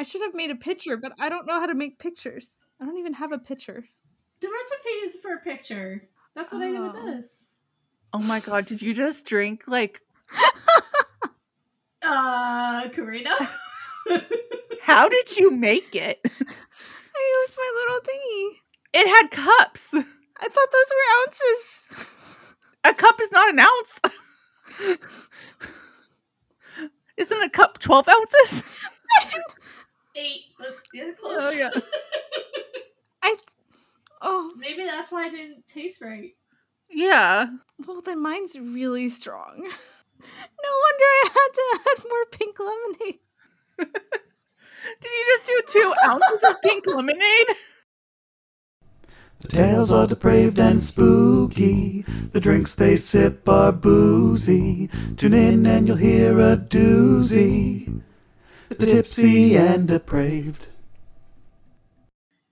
I should have made a picture, but I don't know how to make pictures. I don't even have a picture. The recipe is for a picture. That's what I did with Oh. this. Oh my god, did you just drink like Uh, Karina. how did you make it? I used my little thingy. It had cups. I thought those were ounces. A cup is not an ounce. Isn't a cup 12 ounces? Eight, but oh, yeah, close. Oh, yeah. I. Oh, Maybe that's why it didn't taste right. Yeah. well, then mine's really strong. No wonder I had to add more pink lemonade. Did you just do two ounces of pink lemonade? The tales are depraved and spooky. The drinks they sip are boozy. Tune in and you'll hear a doozy. The tipsy and depraved.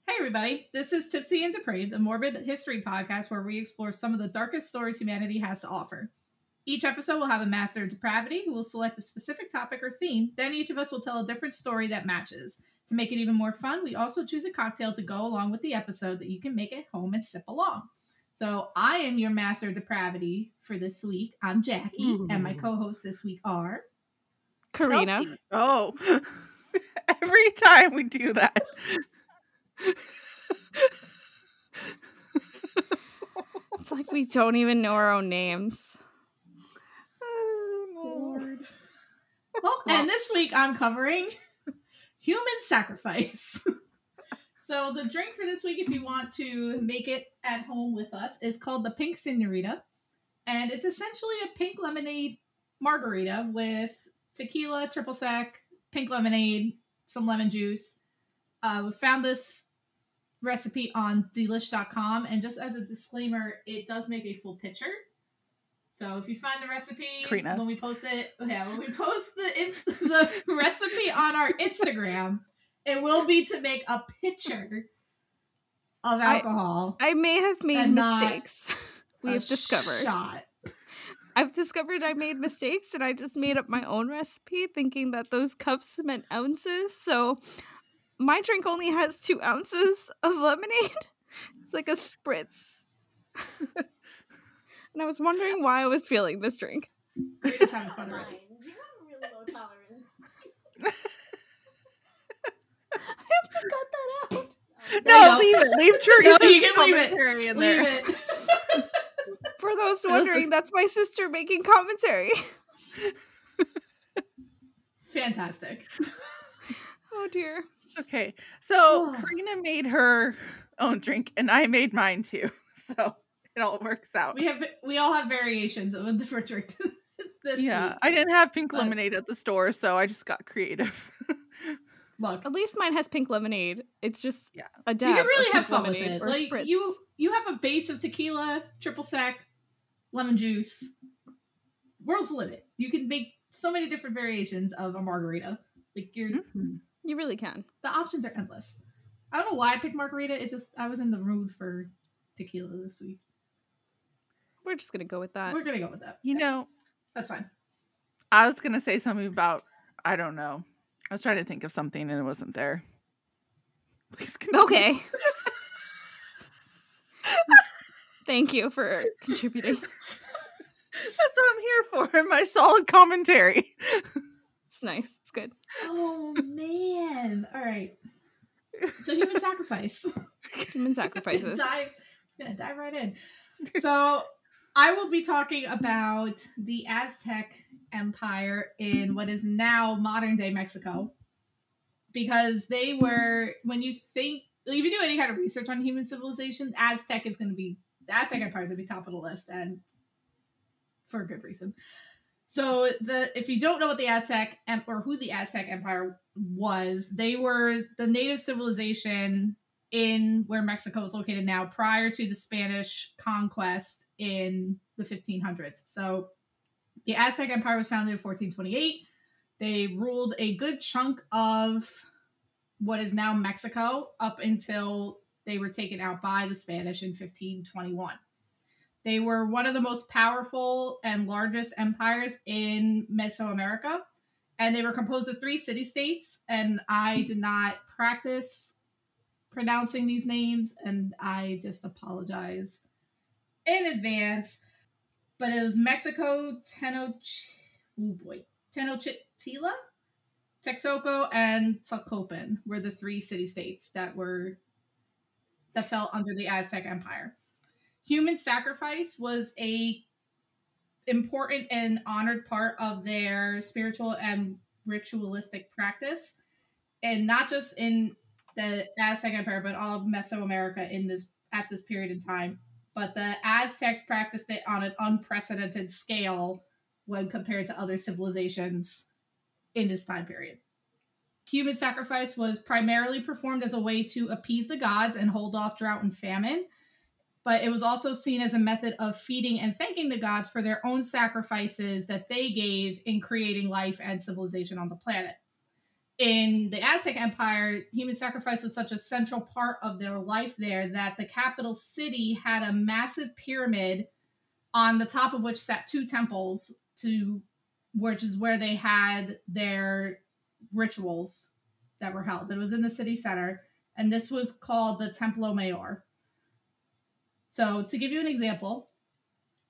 Hey, everybody. This is Tipsy and Depraved, a morbid history podcast where we explore some of the darkest stories humanity has to offer. Each episode will have a master of depravity who will select a specific topic or theme. Then each of us will tell a different story that matches. To make it even more fun, we also choose a cocktail to go along with the episode that you can make at home and sip along. So I am your master of depravity for this week. I'm Jackie, and my co-hosts this week are Karina. Chelsea. Oh. Every time we do that. It's like we don't even know our own names. Oh, Lord. Well, and this week I'm covering human sacrifice. so the drink for this week, if you want to make it at home with us, is called the Pink Senorita, and it's essentially a pink lemonade margarita with tequila, triple sec, pink lemonade, some lemon juice. Uh, we found this recipe on delish.com, and just as a disclaimer, it does make a full pitcher. So if you find the recipe Karina. when we post it, yeah, when we post the inst- the recipe on our Instagram, it will be to make a pitcher of alcohol. I may have made mistakes. We've discovered. shot. I've discovered I made mistakes and I just made up my own recipe thinking that those cups meant ounces. So my drink only has two ounces of lemonade. It's like a spritz. and I was wondering why I was feeling this drink. Karina's having fun already. You have a really low tolerance. I have to cut that out. No, leave it. Leave No, you can leave it. in Leave there. it. For those wondering, that's my sister making commentary. Fantastic. Oh dear. Okay, so Oh. Karina made her own drink, and I made mine too. So it all works out. We have we all have variations of a different drink this yeah, week. I didn't have pink but- lemonade at the store, so I just got creative. Look, At least mine has pink lemonade. It's just Yeah. a dab. you can of really pink have fun with lemonade it. or Like spritz. you you have a base of tequila, triple sec, lemon juice. World's the limit. You can make so many different variations of a margarita. Like you're Mhm. You really can. the options are endless. I don't know why I picked margarita. It just I was in the mood for tequila this week. We're just gonna go with that. We're gonna go with that. You know, That's fine. I was gonna say something about I don't know. I was trying to think of something and it wasn't there. Please continue. Okay. Thank you for contributing. That's what I'm here for. My solid commentary. It's nice. It's good. Oh man! All right. So human sacrifice. Human It's gonna sacrifices. dive, it's gonna dive right in. So I will be talking about the Aztec Empire in what is now modern day Mexico. Because they were when you think if you do any kind of research on human civilization, Aztec is gonna be the Aztec Empire is gonna be top of the list and for a good reason. So the if you don't know what the Aztec or who the Aztec Empire was, they were the native civilization in where Mexico is located now prior to the Spanish conquest in the 1500s. So the Aztec Empire was founded in 1428. They ruled a good chunk of what is now Mexico up until they were taken out by the Spanish in 1521. They were one of the most powerful and largest empires in Mesoamerica. and they were composed of three city states. And I did not practice pronouncing these names, and I just apologize in advance. But it was Mexico, Tenoch, oh boy, Tenochtitlan, Texcoco, and Tlacopan were the three city states that were that fell under the Aztec Empire. Human sacrifice was a important and honored part of their spiritual and ritualistic practice, and not just in the Aztec Empire, but all of Mesoamerica in this at this period in time. But the Aztecs practiced it on an unprecedented scale when compared to other civilizations in this time period. Human sacrifice was primarily performed as a way to appease the gods and hold off drought and famine, but it was also seen as a method of feeding and thanking the gods for their own sacrifices that they gave in creating life and civilization on the planet. In the Aztec Empire, human sacrifice was such a central part of their life there that the capital city had a massive pyramid on the top of which sat two temples to which is where they had their rituals that were held. It was in the city center, and this was called the Templo Mayor. So, to give you an example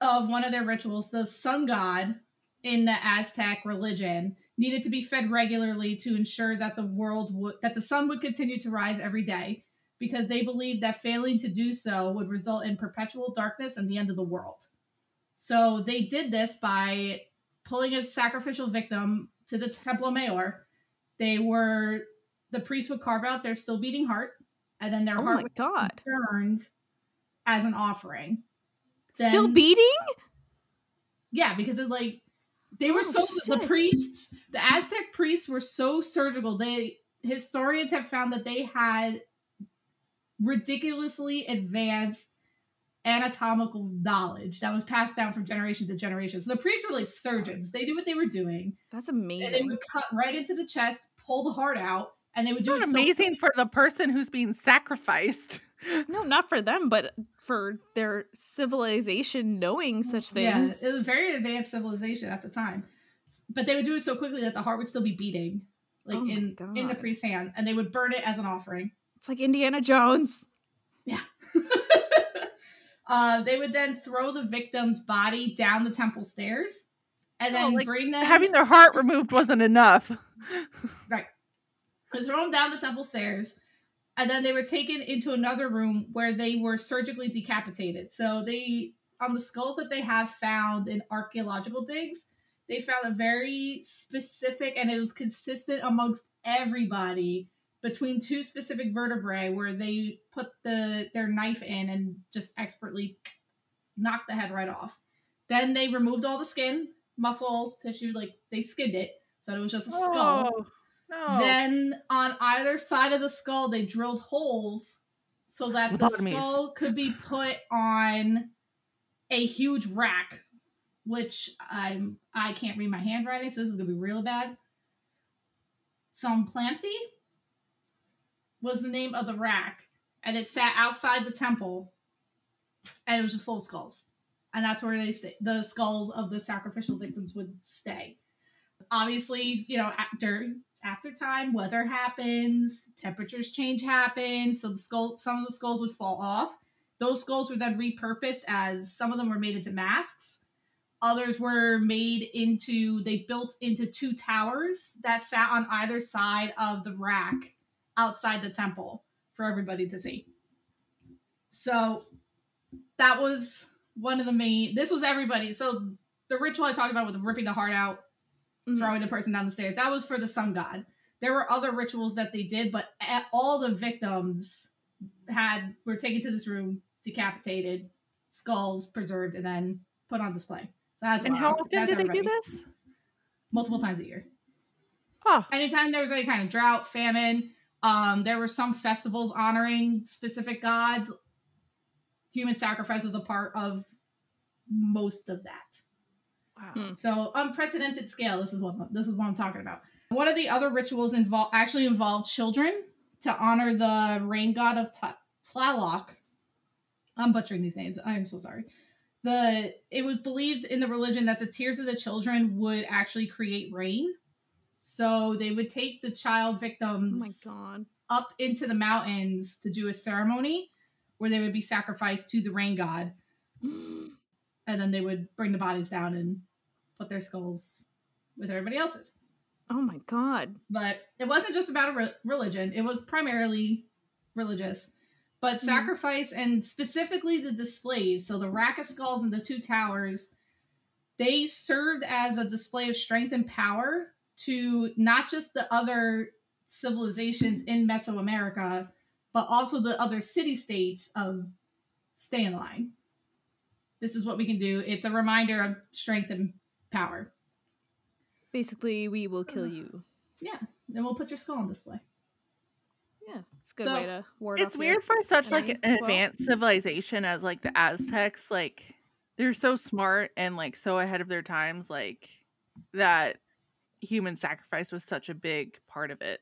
of one of their rituals, the sun god in the Aztec religion needed to be fed regularly to ensure that the world would that the sun would continue to rise every day because they believed that failing to do so would result in perpetual darkness and the end of the world. So they did this by pulling a sacrificial victim to the Templo Mayor. They were the priest would carve out their still beating heart, and then their Oh heart would god. burned as an offering. Still beating? Yeah, because it like they were Oh, so the priests, the Aztec priests were so surgical. They historians have found that they had ridiculously advanced anatomical knowledge that was passed down from generation to generation. So the priests were like surgeons. They knew what they were doing. That's amazing. And they would cut right into the chest, pull the heart out, and they would It's do not it so amazing for the person who's being sacrificed. No, not for them, but for their civilization knowing such things. Yeah, things. it was a very advanced civilization at the time. But they would do it so quickly that the heart would still be beating, like Oh my in in the God. priest's hand, and they would burn it as an offering. It's like Indiana Jones. Uh, they would then throw the victim's body down the temple stairs, and Oh, then like bring them Having their heart removed wasn't enough. right. They throw them down the temple stairs, and then they were taken into another room where they were surgically decapitated. So they, on the skulls that they have found in archaeological digs, they found a very specific, and it was consistent amongst everybody between two specific vertebrae where they put the their knife in and just expertly knocked the head right off. Then they removed all the skin, muscle, tissue, like they skinned it, so it was just a skull. Oh, no. Then on either side of the skull, they drilled holes so that the Lobotomies. skull could be put on a huge rack, which I'm I can't read my handwriting, so this is gonna be real bad. Some planty was the name of the rack, and it sat outside the temple, and it was just full of skulls, and that's where they stay, the skulls of the sacrificial victims would stay. Obviously, you know, after after time, weather happens, temperatures change happen, so the skull some of the skulls would fall off. Those skulls were then repurposed as some of them were made into masks. Others were made into they built into two towers that sat on either side of the rack outside the temple for everybody to see. So that was one of the main this was everybody. So the ritual I talked about with ripping the heart out Mhm. throwing the person down the stairs. That was for the sun god. There were other rituals that they did, but all the victims had were taken to this room, decapitated, skulls preserved, and then put on display. So that's and how often did they do this? Multiple times a year. Oh, Anytime there was any kind of drought, famine, um, there were some festivals honoring specific gods. Human sacrifice was a part of most of that. wow. Hmm. So unprecedented scale. This is what this is what I'm talking about. One of the other rituals involve actually involved children to honor the rain god of Ta- Tlaloc. I'm butchering these names. I am so sorry. The it was believed in the religion that the tears of the children would actually create rain. So they would take the child Oh victims my god. up into the mountains to do a ceremony where they would be sacrificed to the rain god. And then they would bring the bodies down and put their skulls with everybody else's. Oh my god. But it wasn't just about a re- religion, it was primarily religious. But mm-hmm. sacrifice and specifically the displays, so the rack of skulls and the two towers, they served as a display of strength and power to not just the other civilizations in Mesoamerica, but also the other city states of stay in line. This is what we can do. It's a reminder of strength and power. Basically, we will kill uh, you. Yeah, and we'll put your skull on display. Yeah, it's a good So, way to ward It's off weird for such like an as well. advanced civilization as like the Aztecs. Like they're so smart and like so ahead of their times. Like that human sacrifice was such a big part of it.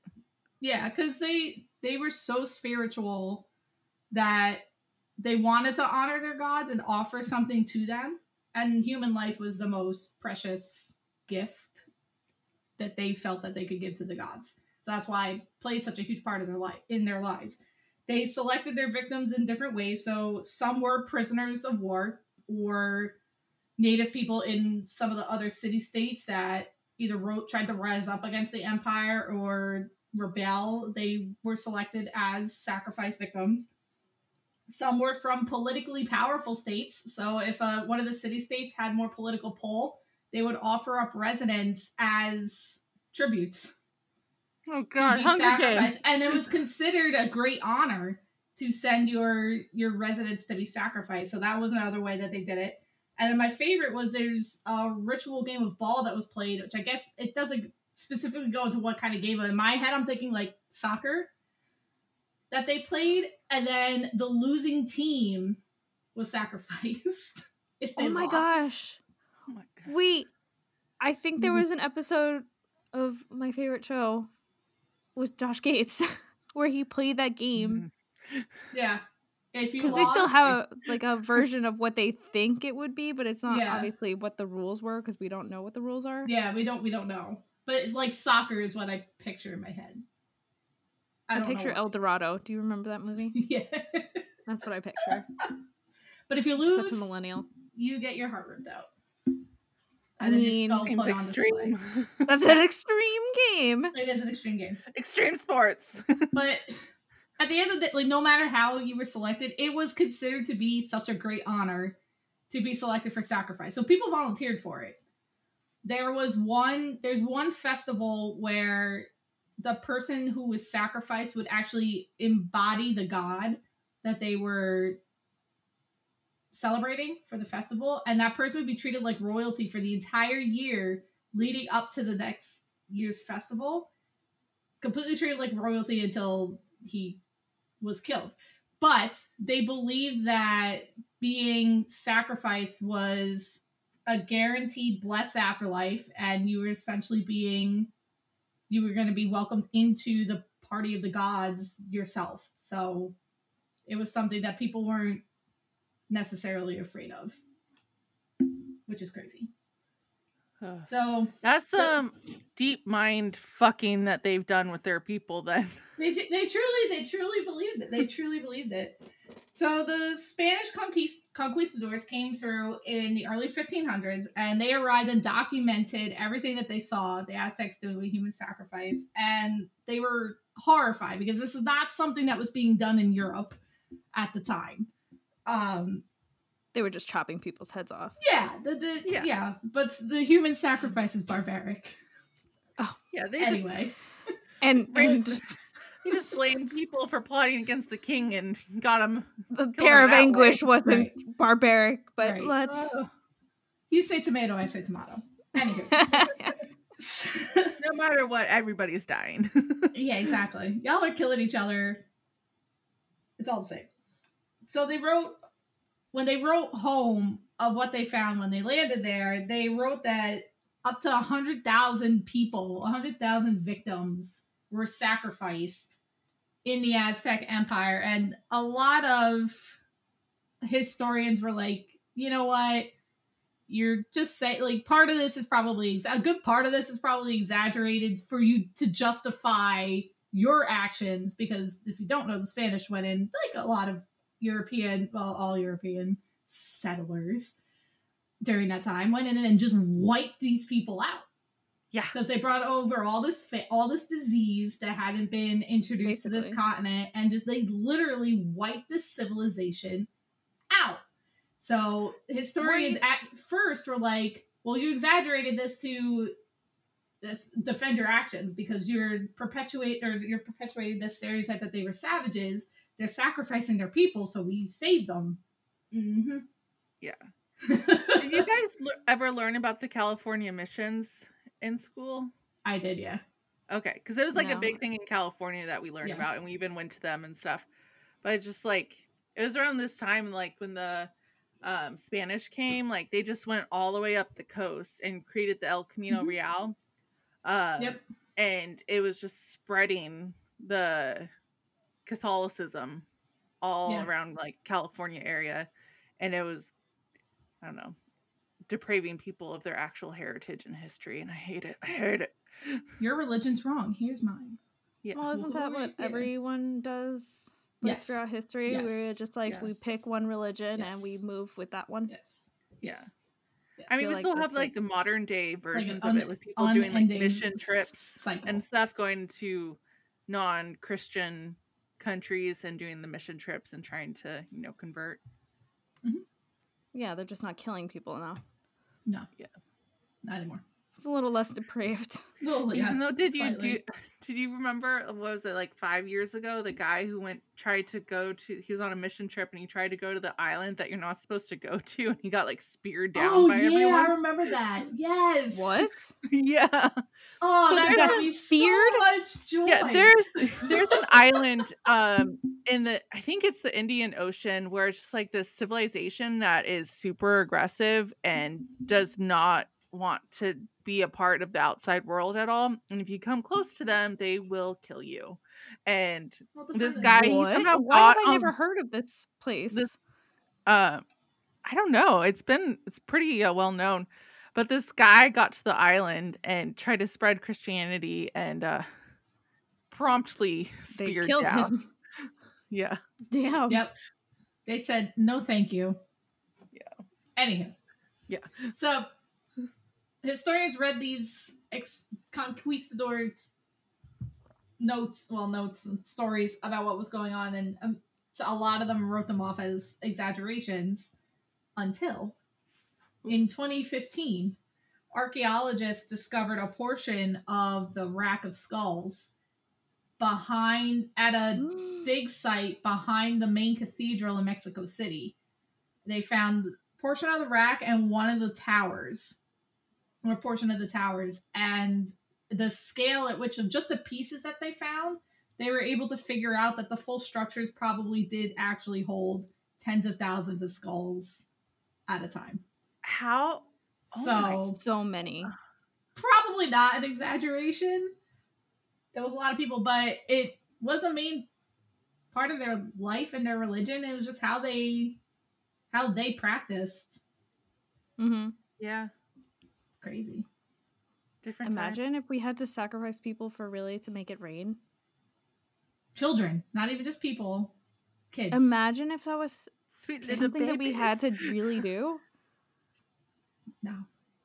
Yeah, because they they were so spiritual that they wanted to honor their gods and offer something to them, and human life was the most precious gift that they felt that they could give to the gods. So that's why it played such a huge part in their life in their lives. They selected their victims in different ways. So some were prisoners of war or native people in some of the other city states that either wrote tried to rise up against the empire or rebel. They were selected as sacrifice victims. Some were from politically powerful states. So if uh, one of the city states had more political pull, they would offer up residents as tributes Oh to be Hunger Games. sacrificed, and it was considered a great honor to send your your residents to be sacrificed. So that was another way that they did it. And then my favorite was there's a ritual game of ball that was played, which I guess it doesn't specifically go into what kind of game, but in my head I'm thinking like soccer that they played, and then the losing team was sacrificed. if they Oh my lost. gosh. Oh my God. Wait, I think there Mhm. was an episode of my favorite show with Josh Gates where he played that game Yeah. If you because they still have a, like a version of what they think it would be, but it's not Yeah. obviously what the rules were because we don't know what the rules are. Yeah, we don't we don't know. But it's like soccer is what I picture in my head. I, don't picture what- El Dorado. Do you remember that movie? Yeah. That's what I picture. but if you Such lose, a millennial. you get your heart ripped out. I And then your mean, skull Seems put on display. extreme. That's an extreme game. It is an extreme game. extreme sports. But at the end of the like no matter how you were selected, it was considered to be such a great honor to be selected for sacrifice. So people volunteered for it. There was one there's one festival where the person who was sacrificed would actually embody the god that they were celebrating for the festival and that person would be treated like royalty for the entire year leading up to the next year's festival completely treated like royalty until he was killed. But they believed that being sacrificed was a guaranteed blessed afterlife, and you were essentially being, you were going to be welcomed into the party of the gods yourself. So it was something that people weren't necessarily afraid of, which is crazy. So That's some deep mind fucking that they've done with their people. Then They, they truly they truly believed it. They truly believed it. So the Spanish conquist- conquistadors came through in the early 1500s, and they arrived and documented everything that they saw the Aztecs doing with human sacrifice, and they were horrified because this is not something that was being done in Europe at the time. Um, They were just chopping people's heads off. yeah, the, the Yeah. yeah. but the human sacrifice is barbaric. Oh yeah, they just Anyway, And, Right. and he just blamed people for plotting against the king and got him. the pair her of that way. anguish wasn't Right. barbaric, but Right. let's. Oh. you say tomato, I say tomato. Anywho. No matter what, everybody's dying. yeah, exactly. Y'all are killing each other. It's all the same. So they wrote when they wrote home of what they found when they landed there, they wrote that up to 100,000 people, 100,000 victims were sacrificed in the Aztec Empire. And a lot of historians were like, you know what? you're just saying like part of this is probably a good part of this is probably exaggerated for you to justify your actions because if you don't know the spanish went in like a lot of european well all european settlers during that time went in and just wiped these people out. Yeah. because they brought over all this all this disease that hadn't been introduced to this continent and just they literally wiped this civilization out. So historians at first were like well you exaggerated this to defend your actions because you're perpetuate or you're perpetuating this stereotype that they were savages they're sacrificing their people so we save them mm-hmm. Yeah. Did you guys l- ever learn about the California missions in school? i did yeah Okay, because it was like a big thing in California that we learned Yeah. about, and we even went to them and stuff. But it's just like it was around this time, like when the um, Spanish came, like they just went all the way up the coast and created the El Camino Mhm. Real. Um, Yep. And it was just spreading the Catholicism all Yeah. around like California area, and it was, I don't know, depraving people of their actual heritage and history, and I hate it. I hate it. your religion's wrong here's mine Yeah. Well, isn't that what Yeah. everyone does like, Yes. throughout history? We're just like we pick one religion and we move with that one. yes Yeah. yes. Yes. I mean, feel we like still have like like- the modern day like versions un- of it with people doing like mission trips cycle. and stuff, going to non-Christian countries and doing the mission trips and trying to, you know, convert. Mm-hmm. Yeah, they're just not killing people now. no Yeah. not anymore It's a little less depraved. well yeah Even though, did you do? Did you remember? What was it like five years ago? The guy who went tried to go to. He was on a mission trip and he tried to go to the island that you're not supposed to go to, and he got like speared down oh by yeah i remember that yes What? yeah. oh So that got me speared- so much joy Yeah, there's there's an island um in the I think it's the Indian Ocean where it's just like this civilization that is super aggressive and does not want to be a part of the outside world at all. And if you come close to them, they will kill you. And Well, this further- guy- he somehow Why have I on- never heard of this place? This- uh I don't know, it's been it's pretty uh, well known. But this guy got to the island and tried to spread Christianity and uh promptly they speared killed down. him. Yeah. Damn. Yep. They said no, thank you. Yeah. Anywho. Yeah. So historians read these ex- conquistadors notes, well, notes and stories about what was going on, and um, so a lot of them wrote them off as exaggerations until in 2015 archaeologists discovered a portion of the rack of skulls behind at a dig site behind the main cathedral in Mexico City. They found portion of the rack and one of the towers, or portion of the towers, and the scale at which of just the pieces that they found, they were able to figure out that the full structures probably did actually hold tens of thousands of skulls at a time. How Oh so my so many. probably not an exaggeration. There was a lot of people, but it was a main part of their life and their religion. It was just how they how they practiced. hmm yeah, Crazy. different time. Imagine if we had to sacrifice people for really to make it rain. Children, not even just people, kids. Imagine if that was Sweet little something that we had to really do. no,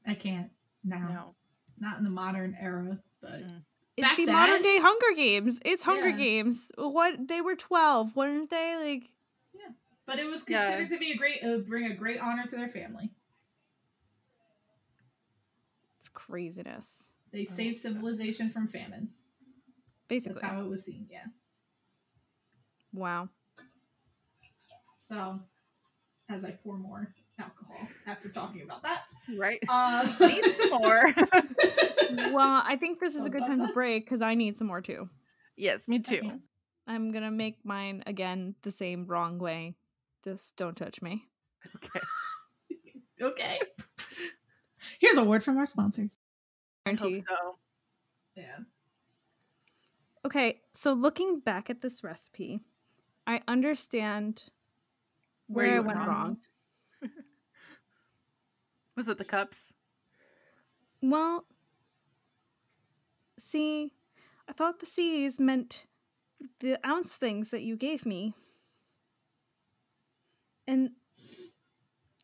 I can't. No, No. not in the modern era. But Mm. It'd be then- modern day Hunger Games. It's Hunger Yeah. Games. What they were twelve, weren't they? Like yeah. but it was Yeah. considered to be a great. It would bring a great honor to their family. It's craziness. They saved civilization from famine. Basically, that's how it was seen. Yeah. Wow. So, as I pour more alcohol after talking about that, right? um, Need some more. Well, I think this is a good time to break because I need some more too. yes, me too. Okay. I'm gonna make mine again the same wrong way. Just don't touch me. Okay. okay. Here's a word from our sponsors. I hope so. Yeah. Okay, so looking back at this recipe, I understand where, you I went went wrong. wrong. Was it the cups? Well, see, I thought the C's meant the ounce things that you gave me. And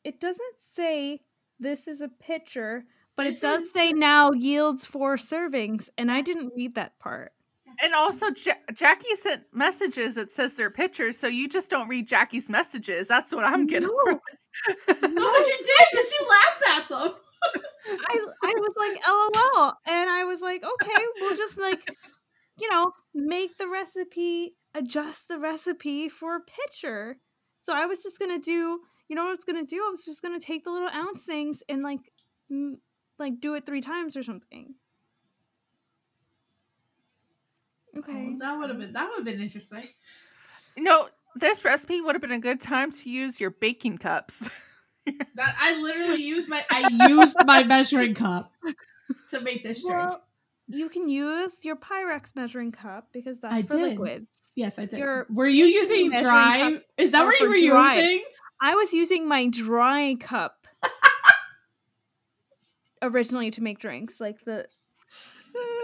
it doesn't say this is a pitcher, but This it does is- say now yields four servings, and I didn't read that part. And also, ja- Jackie sent messages that says they're pictures, so you just don't read Jackie's messages. That's what I'm getting No. from this. No, but you did because she laughed at them. I I was like LOL, and I was like, okay, we'll just like, you know, make the recipe, adjust the recipe for a pitcher. So I was just gonna do, you know, what I was gonna do? I was just gonna take the little ounce things and like, m- like do it three times or something. Okay. Oh, that would have been that would have been interesting. No, this recipe would have been a good time to use your baking cups. That I literally used my I used my measuring cup to make this drink. Well, you can use your Pyrex measuring cup because that's I for did. liquids. yes, I did. your were you using dry? Is that what you for were dry. using? I was using my dry cup originally to make drinks. Like the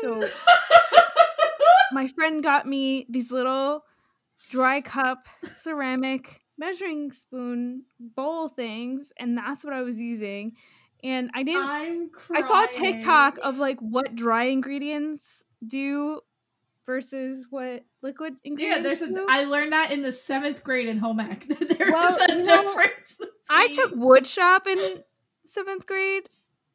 so my friend got me these little dry cup ceramic measuring spoon bowl things, and that's what I was using. And I didn't I'm I saw a TikTok of like what dry ingredients do versus what liquid Yeah, ingredients there's a. do. I learned that in the seventh grade in home ec. There Well, is a you know, difference. I took wood shop in seventh grade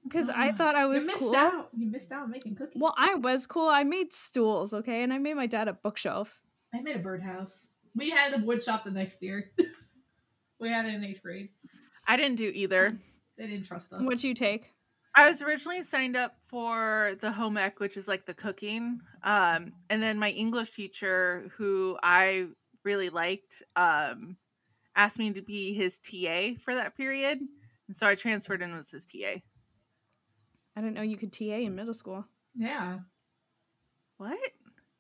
because I ah, thought I was you missed cool. out. You missed out making cookies. Well, I was cool. I made stools, okay, and I made my dad a bookshelf. I made a birdhouse. We had a wood shop the next year. we had it in eighth grade. I didn't do either. They didn't trust us. What'd you take? I was originally signed up for the home ec, which is like the cooking. Um, and then my English teacher, who I really liked, um, asked me to be his TA for that period. And so I transferred in as his TA. I didn't know you could TA in middle school. yeah, What?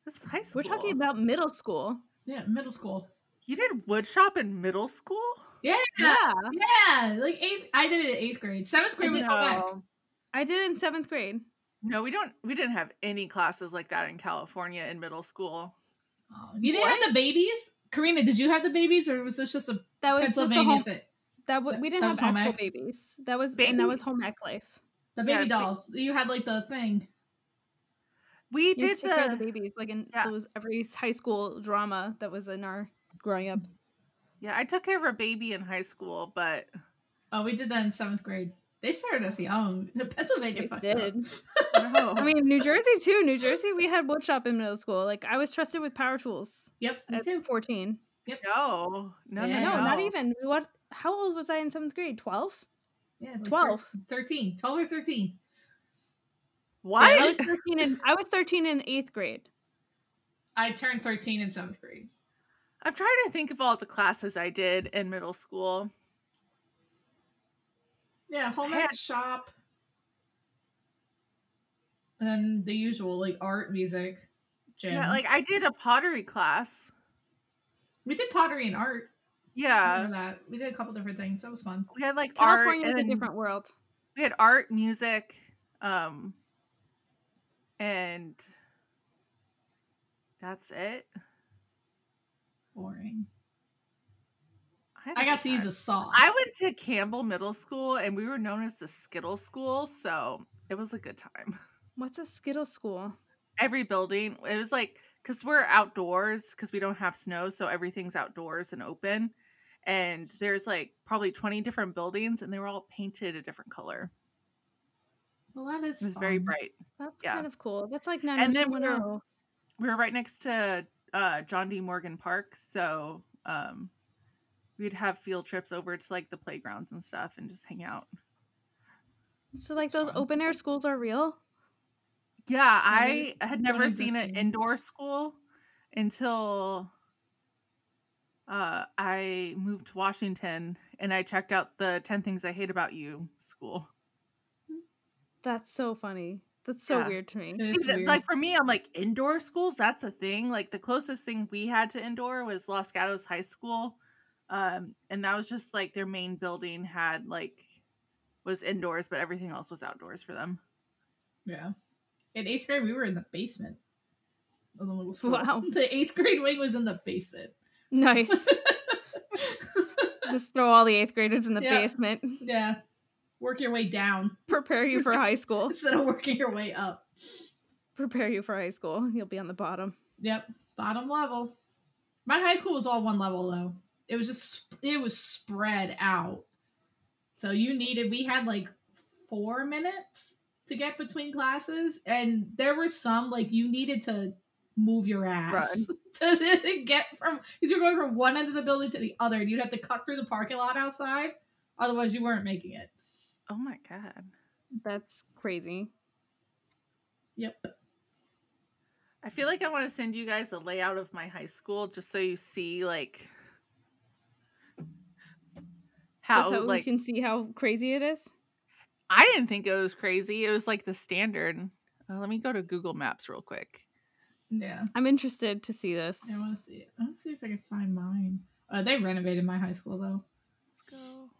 This is high school. We're talking about middle school. yeah, middle school. You did woodshop in middle school? Yeah, Yeah, yeah, like eighth. I did it in eighth grade. Seventh grade was home ec. No. I did it in seventh grade. No, we don't we didn't have any classes like that in California in middle school. Oh, you didn't have the babies, Karina. Did you have the babies, or was this just a That was just the Pennsylvania home. thing? That w- we didn't that have actual ec? babies. That was and that was home ec life. The baby ba- dolls. You had like the thing. We You did had to care of the the babies, like in yeah. those every high school drama that was in our growing up. Yeah, I took care of a baby in high school, but Oh, we did that in seventh grade. They started us young. The Pennsylvania They fucked did. up. no. I mean, New Jersey too. New Jersey, we had wood shop in middle school. Like I was trusted with power tools Yep, me at too. fourteen. no, no, Yeah. no, No, not no. even. What? How old was I in seventh grade? Twelve. Yeah, like 12. 13. 12 or 13. What? I was thirteen in. I was thirteen in eighth grade. I turned 13 in seventh grade. I'm trying to think of all the classes I did in middle school. Yeah, home I ec had- shop. And then the usual, like art, music, gym. Yeah, like I did a pottery class. we did pottery and art. Yeah, that. We did a couple different things. That was fun. we had like California art was a different world. we had art, music, um, and that's it. Boring. I got to use a saw. I went to Campbell Middle School, and we were known as the Skittle School, so it was a good time. What's a Skittle school? Every building, it was like because we're outdoors because we don't have snow, so everything's outdoors and open. And there's like probably 20 different buildings, and they were all painted a different color. well, that is It was very bright. That's Yeah. kind of cool. That's like nine And then we were-. We were right next to uh, John D. Morgan Park, so um, we'd have field trips over to like the playgrounds and stuff, and just hang out. So like That's those fun. open air schools are real. Yeah, there's I had never seen an indoor school until uh, I moved to Washington and I checked out the 10 Things I Hate About You school. That's so funny. That's so Yeah. weird to me. It's weird. Like for me, I'm like, indoor schools, that's a thing. Like the closest thing we had to indoor was Los Gatos High School. Um, and that was just like their main building had like was indoors, but everything else was outdoors for them. Yeah. In eighth grade, we were in the basement of the little school. Wow. The eighth grade wing was in the basement. Nice. Just throw all the eighth graders in the Yeah. basement. Yeah. Work your way down Prepare you for high school. instead of working your way up. Prepare you for high school. You'll be on the bottom. Yep. Bottom level. My high school was all one level though. It was just it was spread out. So you needed we had like 4 minutes to get between classes and there were some like you needed to move your ass to get from because you're going from one end of the building to the other and you'd have to cut through the parking lot outside otherwise you weren't making it. Oh my god. That's crazy. Yep. I feel like I want to send you guys a layout of my high school just so you see like how Just so like we can see how crazy it is. I didn't think it was crazy. It was like the standard. Uh, let me go to Google Maps real quick. Yeah. I'm interested to see this. I want to see it. I want to see if I can find mine. Uh, they renovated my high school though. Let's go.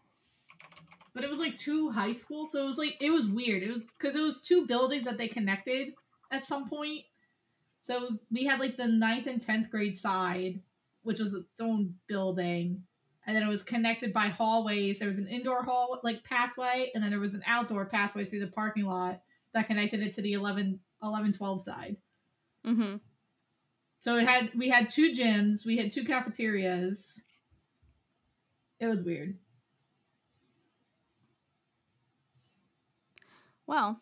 but it was like two high schools, so it was like it was weird. It was because it was two buildings that they connected at some point. So it was, we had like the ninth and tenth grade side, which was its own building, and then it was connected by hallways. There was an indoor hall like pathway, and then there was an outdoor pathway through the parking lot that connected it to the 11, 11 12 side. Mm-hmm. So it had we had two gyms, we had two cafeterias. It was weird. Well,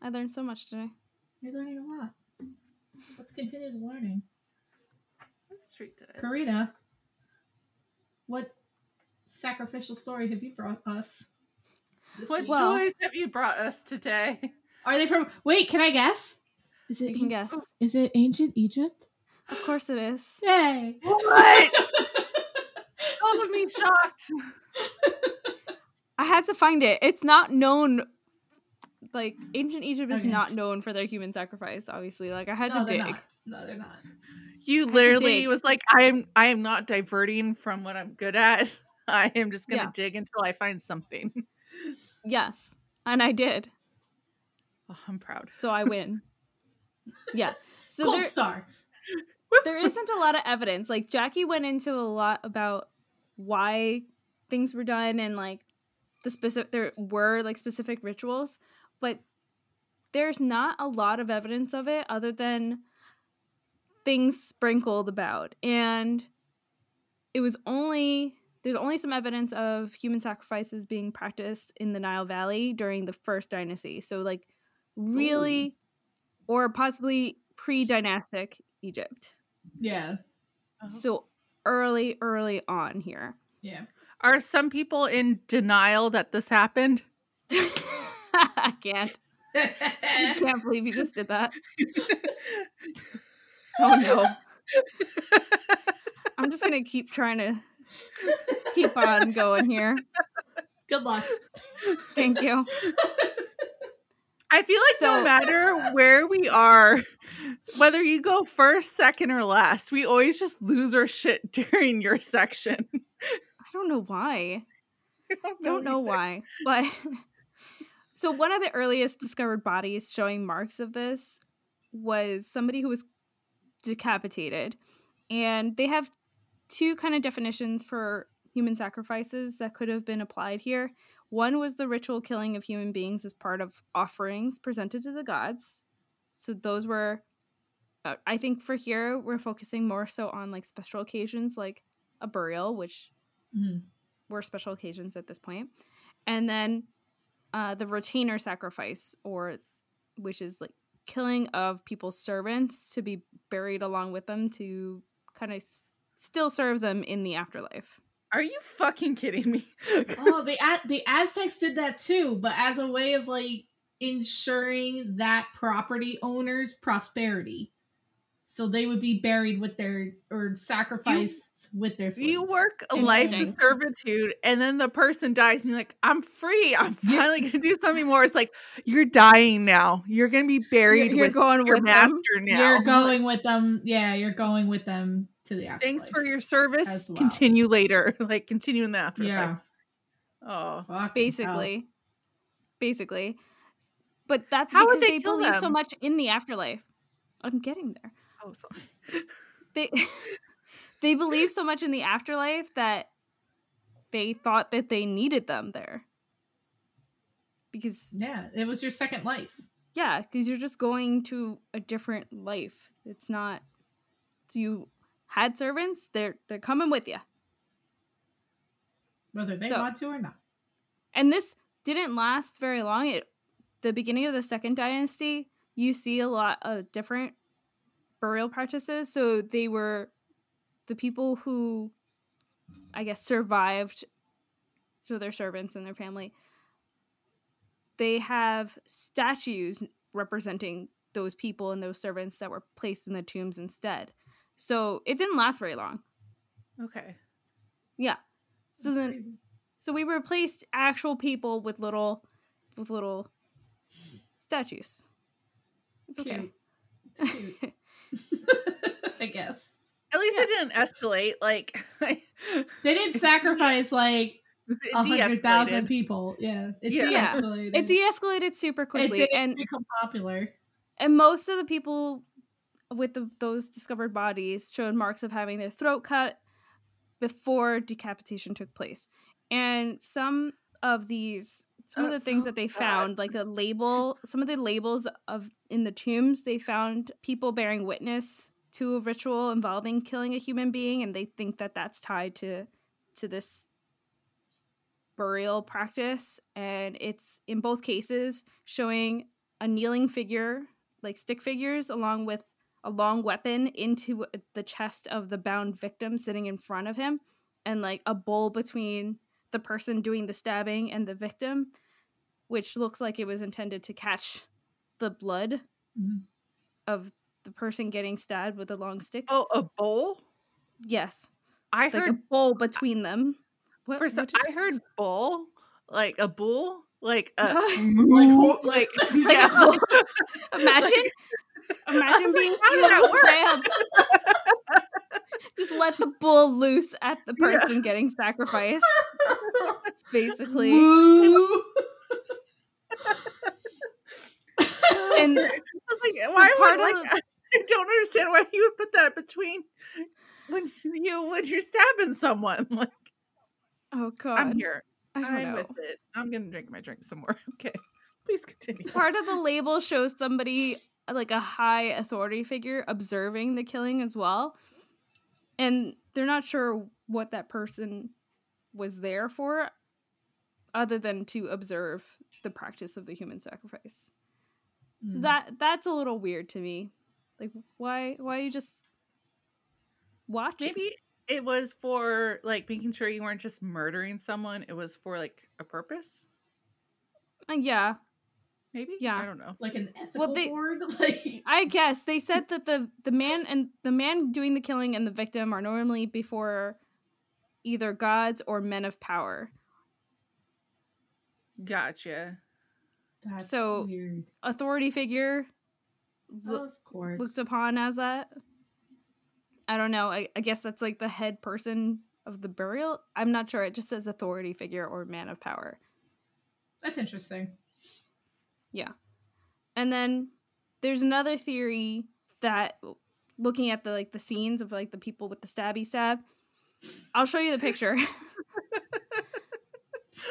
I learned so much today. You're learning a lot. Let's continue the learning. What street did I? Karina, what sacrificial story have you brought us? What week? Well- joys have you brought us today? Are they from? Wait, can I guess? Is it? You can guess. Is it ancient Egypt? Of course it is. Yay! What? All of me shocked. I had to find it. It's not known. Like ancient Egypt is Okay. not known for their human sacrifice. Obviously, like I had no, to dig. not. No, they're not. You literally was like, I am I am not diverting from what I'm good at. I am just gonna Yeah. dig until I find something. Yes, and I did. Oh, I'm proud. So I win. yeah. So Gold there, star. there isn't a lot of evidence. Like Jackie went into a lot about why things were done and like the specific there were like specific rituals, but there's not a lot of evidence of it other than things sprinkled about. And it was only there's only some evidence of human sacrifices being practiced in the Nile Valley during the first dynasty. So like really or possibly pre-dynastic Egypt. Yeah. Uh-huh. So early, early on here. Yeah. Are some people in denial that this happened? I can't. I can't believe you just did that. Oh no. I'm just gonna keep trying to keep on going here. Good luck. Thank you. I feel like no matter where we are, whether you go first, second, or last, we always just lose our shit during your section. I don't know why. I don't Don't know either. why. But so one of the earliest discovered bodies showing marks of this was somebody who was decapitated. And they have two kind of definitions for human sacrifices that could have been applied here. One was the ritual killing of human beings as part of offerings presented to the gods. So those were uh, I think for here we're focusing more so on like special occasions like a burial, which Mhm. were special occasions at this point. And then uh, the retainer sacrifice, or which is like killing of people's servants to be buried along with them to kind of s- still serve them in the afterlife. Are you fucking kidding me? oh, the Az- the Aztecs did that too, but as a way of like ensuring that property owners' prosperity. So they would be buried with their or sacrificed with their slaves. you work a life of servitude and then the person dies and you're like, I'm free. I'm Yeah. finally going to do something more. It's like, you're dying now. You're going to be buried you're with going your with them. master now. You're going with them. Yeah, you're going with them to the afterlife. Thanks for your service. well. Continue later. Like, continue in the afterlife. Yeah. Oh, Fucking hell. Basically. basically. But that's How would because they they, kill believe so much in the afterlife. I'm getting there. Oh, sorry. They they believe so much in the afterlife that they thought that they needed them there. Because Yeah, it was your second life. yeah, because you're just going to a different life. It's not so you had servants, they're they're coming with you. Whether they So- want to or not. And this didn't last very long. It the beginning of the second dynasty, you see a lot of different burial practices. So they were the people who I guess survived so their servants and their family. They have statues representing those people and those servants that were placed in the tombs instead. So it didn't last very long. Okay. Yeah. So That's then crazy. so we replaced actual people with little with little statues. It's okay. Cute. It's cute. I guess. At least Yeah. it didn't escalate. Like They didn't sacrifice like a hundred thousand people. Yeah. It Yeah. de-escalated. It de-escalated super quickly didn't and become popular. and most of the people with the, those discovered bodies showed marks of having their throat cut before decapitation took place. And some of these some of the things that they found like a label some of the labels of in the tombs they found people bearing witness to a ritual involving killing a human being and they think that that's tied to to this burial practice and it's in both cases showing a kneeling figure like stick figures along with a long weapon into uh, the chest of the bound victim sitting in front of him and like a bowl between the person doing the stabbing and the victim which looks like it was intended to catch the blood Mhm. of the person getting stabbed with a long stick Oh, a bowl? yes I like a heard bowl between them what, for some, I heard bull, like a bull, like a Like moo, like yeah. Imagine, imagine was like, being how did that killed. Just let the bull loose at the Yeah. person getting sacrificed. That's basically, and I was like, why would of like, I don't understand why you would put that between when you when you're stabbing someone. Like oh god, I'm here. I know. with it. I'm gonna drink my drink some more. Okay. Please continue. Part of the label shows somebody like a high authority figure observing the killing as well, and they're not sure what that person was there for, other than to observe the practice of the human sacrifice. So Mm. that that's a little weird to me. Like why why you just watch it? Maybe it was for like making sure you weren't just murdering someone. It was for like a purpose. Uh, yeah, Maybe. Yeah. I don't know. like an ethical they- board. Like I guess they said that the the man and the man doing the killing and the victim are normally before either gods or men of power. Gotcha. that's So- weird. Authority figure lo- oh, of course. looked upon as that. I don't know. I, I guess that's like the head person of the burial. I'm not sure. It just says authority figure or man of power. That's interesting. Yeah. And then there's another theory that looking at the like the scenes of like the people with the stabby stab. I'll show you the picture.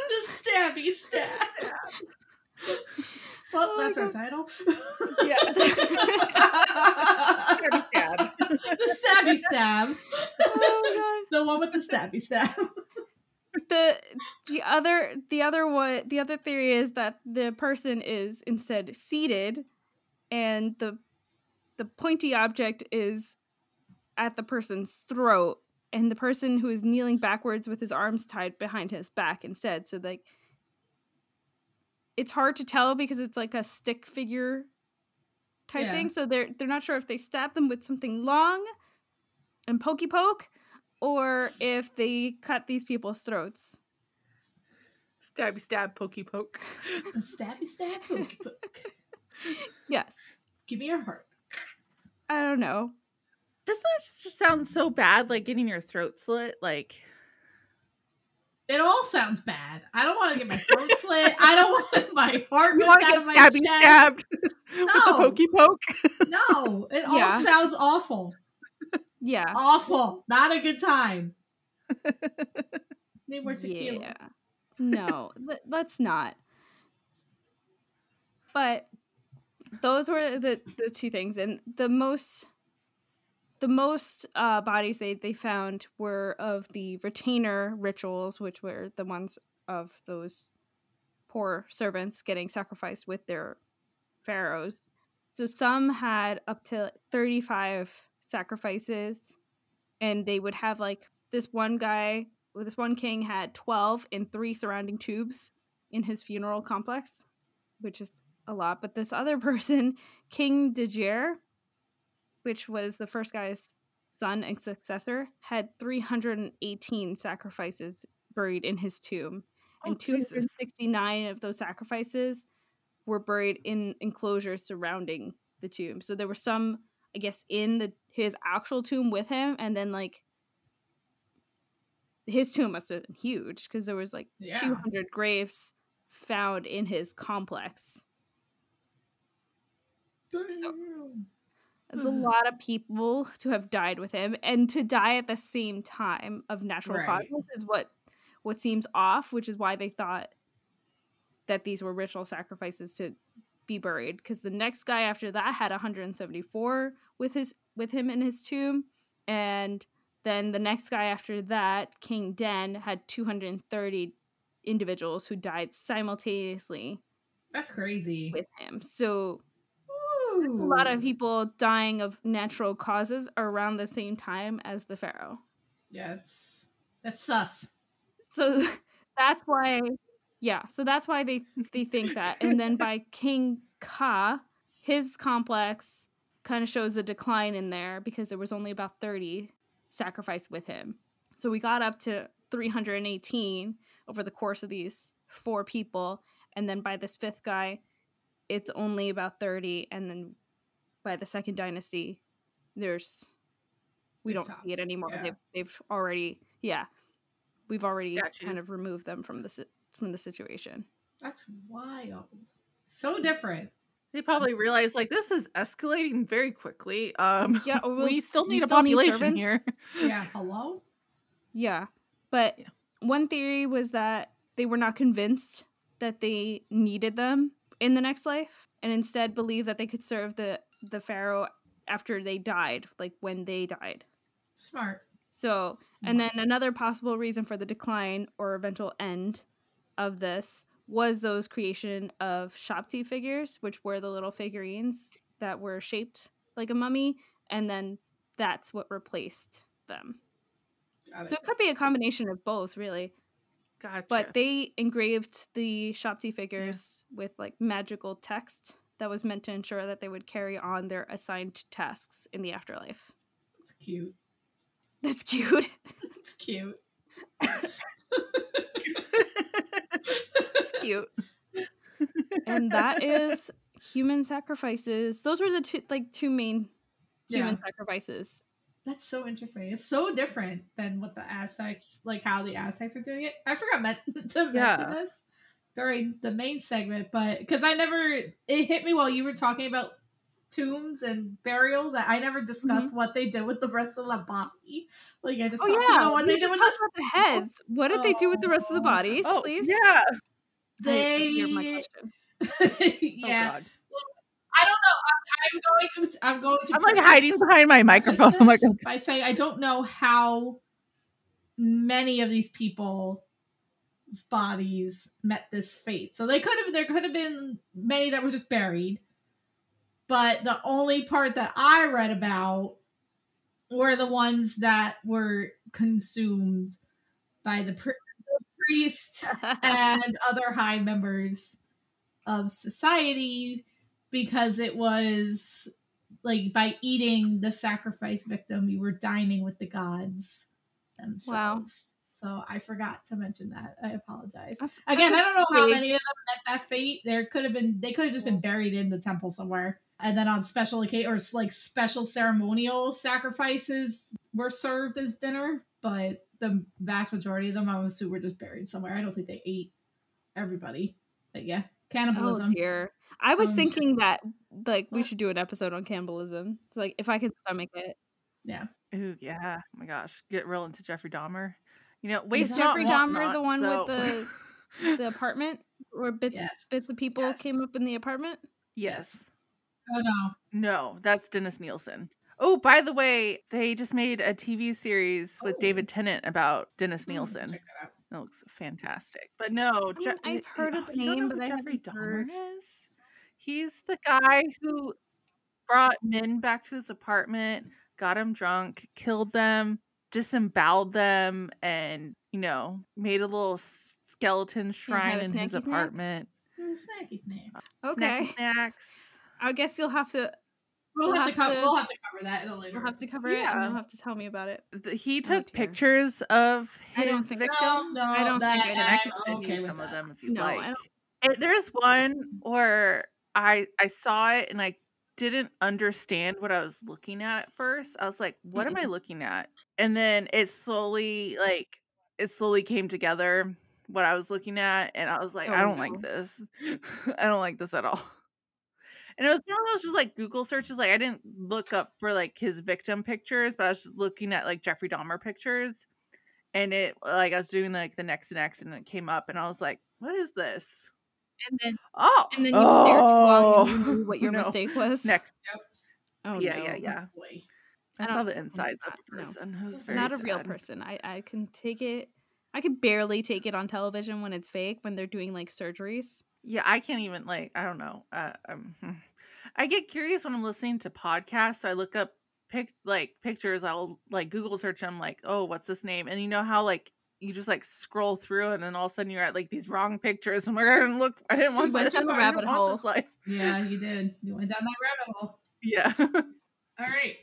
The stabby stab. well, Oh that's our title. Yeah. Stabby stab. the stabby stab. oh The one with the stabby stab. The the other the other one the other theory is that the person is instead seated and the the pointy object is at the person's throat and the person who is kneeling backwards with his arms tied behind his back instead so like it's hard to tell because it's like a stick figure type Yeah. thing so they're they're not sure if they stab them with something long and pokey poke or if they cut these people's throats Stabby stab, pokey poke. Stabby stab. Poke, poke. yes Give me your heart. i don't know Doesn't that just sound so bad? Like getting your throat slit? Like It all sounds bad. I don't want to get my throat slit. I don't want my heart You ripped want to out of my chest. stabbed with No. pokey poke? No, it all Yeah. sounds awful. Yeah. Awful. Not a good time. Need more tequila. Yeah. No, let, let's not. But those were the the two things, and the most the most uh, bodies they they found were of the retainer rituals, which were the ones of those poor servants getting sacrificed with their pharaohs. So some had up to 35 sacrifices and they would have like this one guy this one king had 12 in three surrounding tubes in his funeral complex which is a lot but this other person king Djer, which was the first guy's son and successor had 318 sacrifices buried in his tomb oh, and Oh, Jesus. 269 of those sacrifices were buried in enclosures surrounding the tomb. So there were some, I guess, in the his actual tomb with him, and then like his tomb must have been huge because there was like Yeah. 200 graves found in his complex. Damn. It's a Mhm. lot of people to have died with him, and to die at the same time of natural Right. causes is what what seems off, which is why they thought that these were ritual sacrifices to be buried. Because the next guy after that had 174 with his with him in his tomb, and then the next guy after that, King Den, had 230 individuals who died simultaneously That's crazy. with him. So a lot of people dying of natural causes around the same time as the pharaoh. Yes. That's sus. So that's why yeah, so that's why they they think that. And then by King Qa'a, his complex kind of shows a decline in there because there was only about 30 sacrificed with him. So we got up to 318 over the course of these four people and then by this fifth guy it's only about 30 and then by the second dynasty there's we They don't stopped, see it anymore yeah. they've, they've already yeah we've already kind of removed them from the from the situation That's wild. So different. They probably realized like this is escalating very quickly. Um, Yeah, or we'll- we still we need a still need population servants. here. Yeah. Hello? yeah but Yeah. one theory was that they were not convinced that they needed them in the next life and instead believed that they could serve the the pharaoh after they died like when they died Smart. so And then another possible reason for the decline or eventual end of this was those creation of Shabti figures, which were the little figurines that were shaped like a mummy, and then that's what replaced them. Got So it. it could be a combination of both, really. Gotcha. But they engraved the Shabti figures with like magical text that was meant to ensure that they would carry on their assigned tasks in the afterlife. That's cute. That's cute. That's cute. it's cute. and that is human sacrifices. Those were the two like two main human Yeah. sacrifices. That's so interesting. It's so different than what the Aztecs, like how the Aztecs are doing it. I forgot meant to mention Yeah. this during the main segment, but because I never, it hit me while you were talking about tombs and burials that I never discussed what they did with the rest of the body. Like I just Mm-hmm. Oh talked yeah, about what we they did with the the heads. What did they do with the rest of the Oh. bodies, oh please? yeah. I- I They, hear my question. yeah, Oh, God. I don't know. I'm, I'm going to. I'm going to. I'm like hiding behind my microphone. I'm like, by saying I don't know how many of these people's bodies met this fate. So they could have there could have been many that were just buried. But the only part that I read about were the ones that were consumed by the, pri- the priest and other high members of society because it was like by eating the sacrifice victim you were dining with the gods themselves. Wow. so i forgot to mention that. I apologize. That's- again i don't know how many of them met that fate. There could have been they could have just been buried in the temple somewhere. And then on special occasion or like special ceremonial sacrifices were served as dinner, but the vast majority of them, I would assume, were just buried somewhere. I don't think they ate everybody. But yeah, Oh cannibalism. dear. I was Um, thinking that like we should do an episode on cannibalism. It's Like if I could stomach it. yeah. Ooh, yeah. Oh my gosh. Get real into Jeffrey Dahmer. You know, Is waste Jeffrey not, Dahmer not, the one so- with the the apartment where bits Yes, bits of people came up in the apartment? yes. Oh no. No, that's Dennis Nilsen. Oh, by the way, they just made a TV series with Oh. David Tennant about Dennis Hmm, Nilsen. Check that out. It looks fantastic. But no, Je- Um, I've heard of the name, but I Jeffrey. Dahmer is. He's the guy who brought men back to his apartment, got them drunk, killed them, disemboweled them, and you know made a little skeleton shrine in his apartment. Snacky snack. Okay. Snacky snacks. I guess you'll have to We'll, We'll have, have to cover. to- We'll have to cover that in a later. we'll have to episode. cover it and you'll have to tell me about it. Th- He Oh, took dear. pictures of I don't his think- victims. No, no, I don't that, think and I I'm could send okay you with some of them if you'd No, like. It, there's one where I I saw it and I didn't understand what I was looking at at first. I was like, "What am I mm-hmm. looking at?" And then it slowly like it slowly came together what I was looking at, and I was like, Oh, "I don't no. like this. I don't like this at all." And it was one of those just like Google searches. Like I didn't look up for like his victim pictures, but I was just looking at like Jeffrey Dahmer pictures. And it like I was doing like the next and next, and it came up, and I was like, "What is this?" And then Oh, and then you stared too long and you oh, knew what oh! your no. mistake was. Next, Yep. Oh yeah, no. yeah, yeah. Boy. I, I saw the I don't insides of like the that, no. person. It was very Not a real person. I I can take it. I could barely take it on television when it's fake when they're doing like surgeries. Yeah, I can't even like. I don't know. Uh, um, I get curious when I'm listening to podcasts. So I look up pic like pictures. I'll like Google search them. Like, oh, what's this name? And you know how like you just like scroll through, and then all of a sudden you're at like these wrong pictures. Like, I didn't look. I didn't want went this. I rabbit hole. life. Yeah, you did. You went down that rabbit hole. Yeah. All right,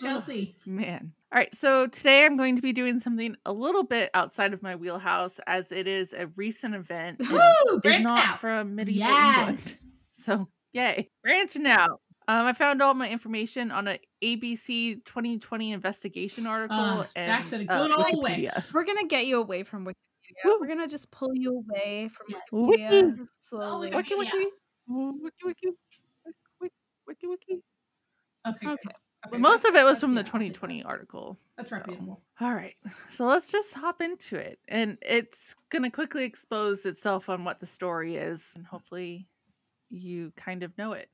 Chelsea. Man. All right. So today I'm going to be doing something a little bit outside of my wheelhouse as it is a recent event. and Woo! is Branch not out. from medieval England. So yay. Branching out. Um, I found all my information on a ABC 2020 investigation article. Ah, and, back to the uh, good old Wikipedia. Wix. We're gonna get you away from Wikipedia. Woo. We're gonna just pull you away from Yes. Wikipedia Wiki. slowly. Oh, Wiki Yeah. wiki. Wiki wiki. Wiki wiki. wiki. Okay. Okay. Okay. Most of it was from the yeah, 2020 that. article. That's so. reputable. All right. So let's just hop into it. And it's going to quickly expose itself on what the story is. And hopefully you kind of know it.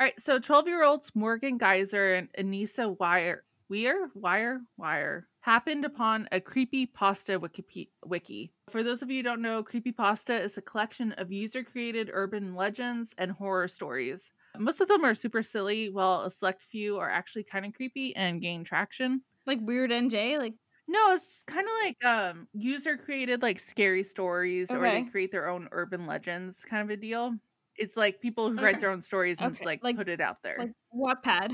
All right. So 12 year olds Morgan Geyser and Anissa Wire, Weir, Wire, Wire happened upon a creepy pasta wiki, wiki. For those of you who don't know, creepy pasta is a collection of user created urban legends and horror stories. Most of them are super silly, while a select few are actually kind of creepy and gain traction. Like weird NJ, like No, it's kind of like um user created like scary stories or they create their own urban legends kind of a deal. It's like people who Okay. write their own stories and just like, like- put it out there. like Wattpad.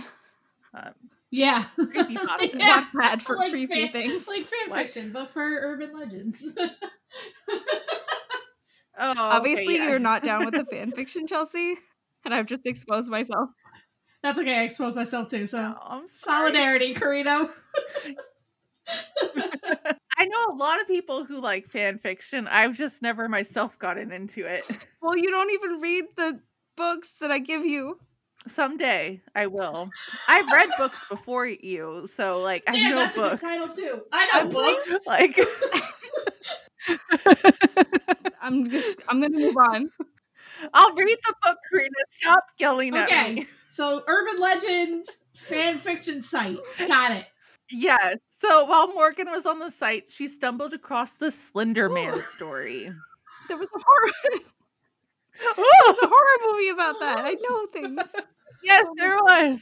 um, Yeah. Creepypasta. yeah. Wattpad for Like creepy fan- things. Like fan What? fiction, but for urban legends. oh, Obviously, okay, yeah. you're not down with the fan fiction, Chelsea, and I've just exposed myself. That's okay. I exposed myself too. So Oh, solidarity, Carino. I know a lot of people who like fan fiction. I've just never myself gotten into it. Well, you don't even read the books that I give you. Someday I will. I've read books before you, so like I Damn, know that's books. a good title too. I know I'm books. Like I'm just I'm gonna move on. I'll read the book, Karina. Stop yelling at Okay. me. So urban legend fan fiction site. Got it. Yes. So while Morgan was on the site, she stumbled across the Slender Man story. There was a horror. there was a horror movie about that. I know things. yes, Oh there was.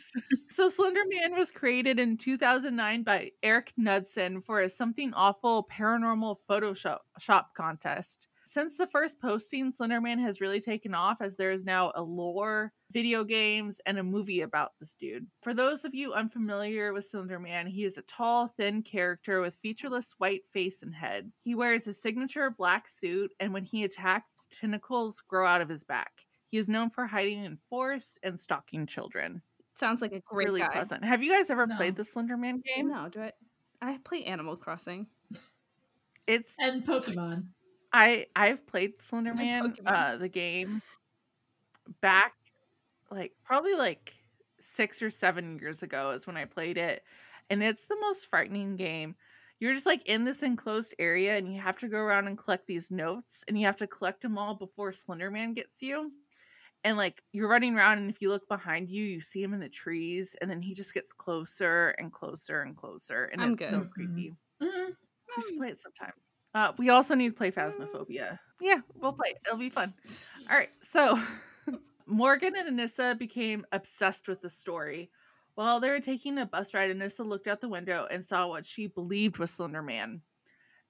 So Slender Man was created in 2009 by Eric Knudsen for a something awful paranormal Photoshop shop contest. Since the first posting, Slender Man has really taken off as there is now a lore, video games, and a movie about this dude. For those of you unfamiliar with Slender Man, he is a tall, thin character with featureless white face and head. He wears a signature black suit, and when he attacks, tentacles grow out of his back. He is known for hiding in forests and stalking children. Sounds like a great really guy. pleasant. Have you guys ever No. played the Slender Man game? No, do I? I play Animal Crossing. It's And Pokemon. I I've played Slender Man, uh, the game, back like probably like six or seven years ago is when I played it, and it's the most frightening game. You're just like in this enclosed area, and you have to go around and collect these notes, and you have to collect them all before Slender Man gets you. And like you're running around, and if you look behind you, you see him in the trees, and then he just gets closer and closer and closer, and I'm it's so good. creepy. Mhm. We should play it sometime. Uh, we also need to play Phasmophobia. Yeah, we'll play. It'll be fun. All right. So Morgan and Anissa became obsessed with the story. While they were taking a bus ride, Anissa looked out the window and saw what she believed was Slender Man.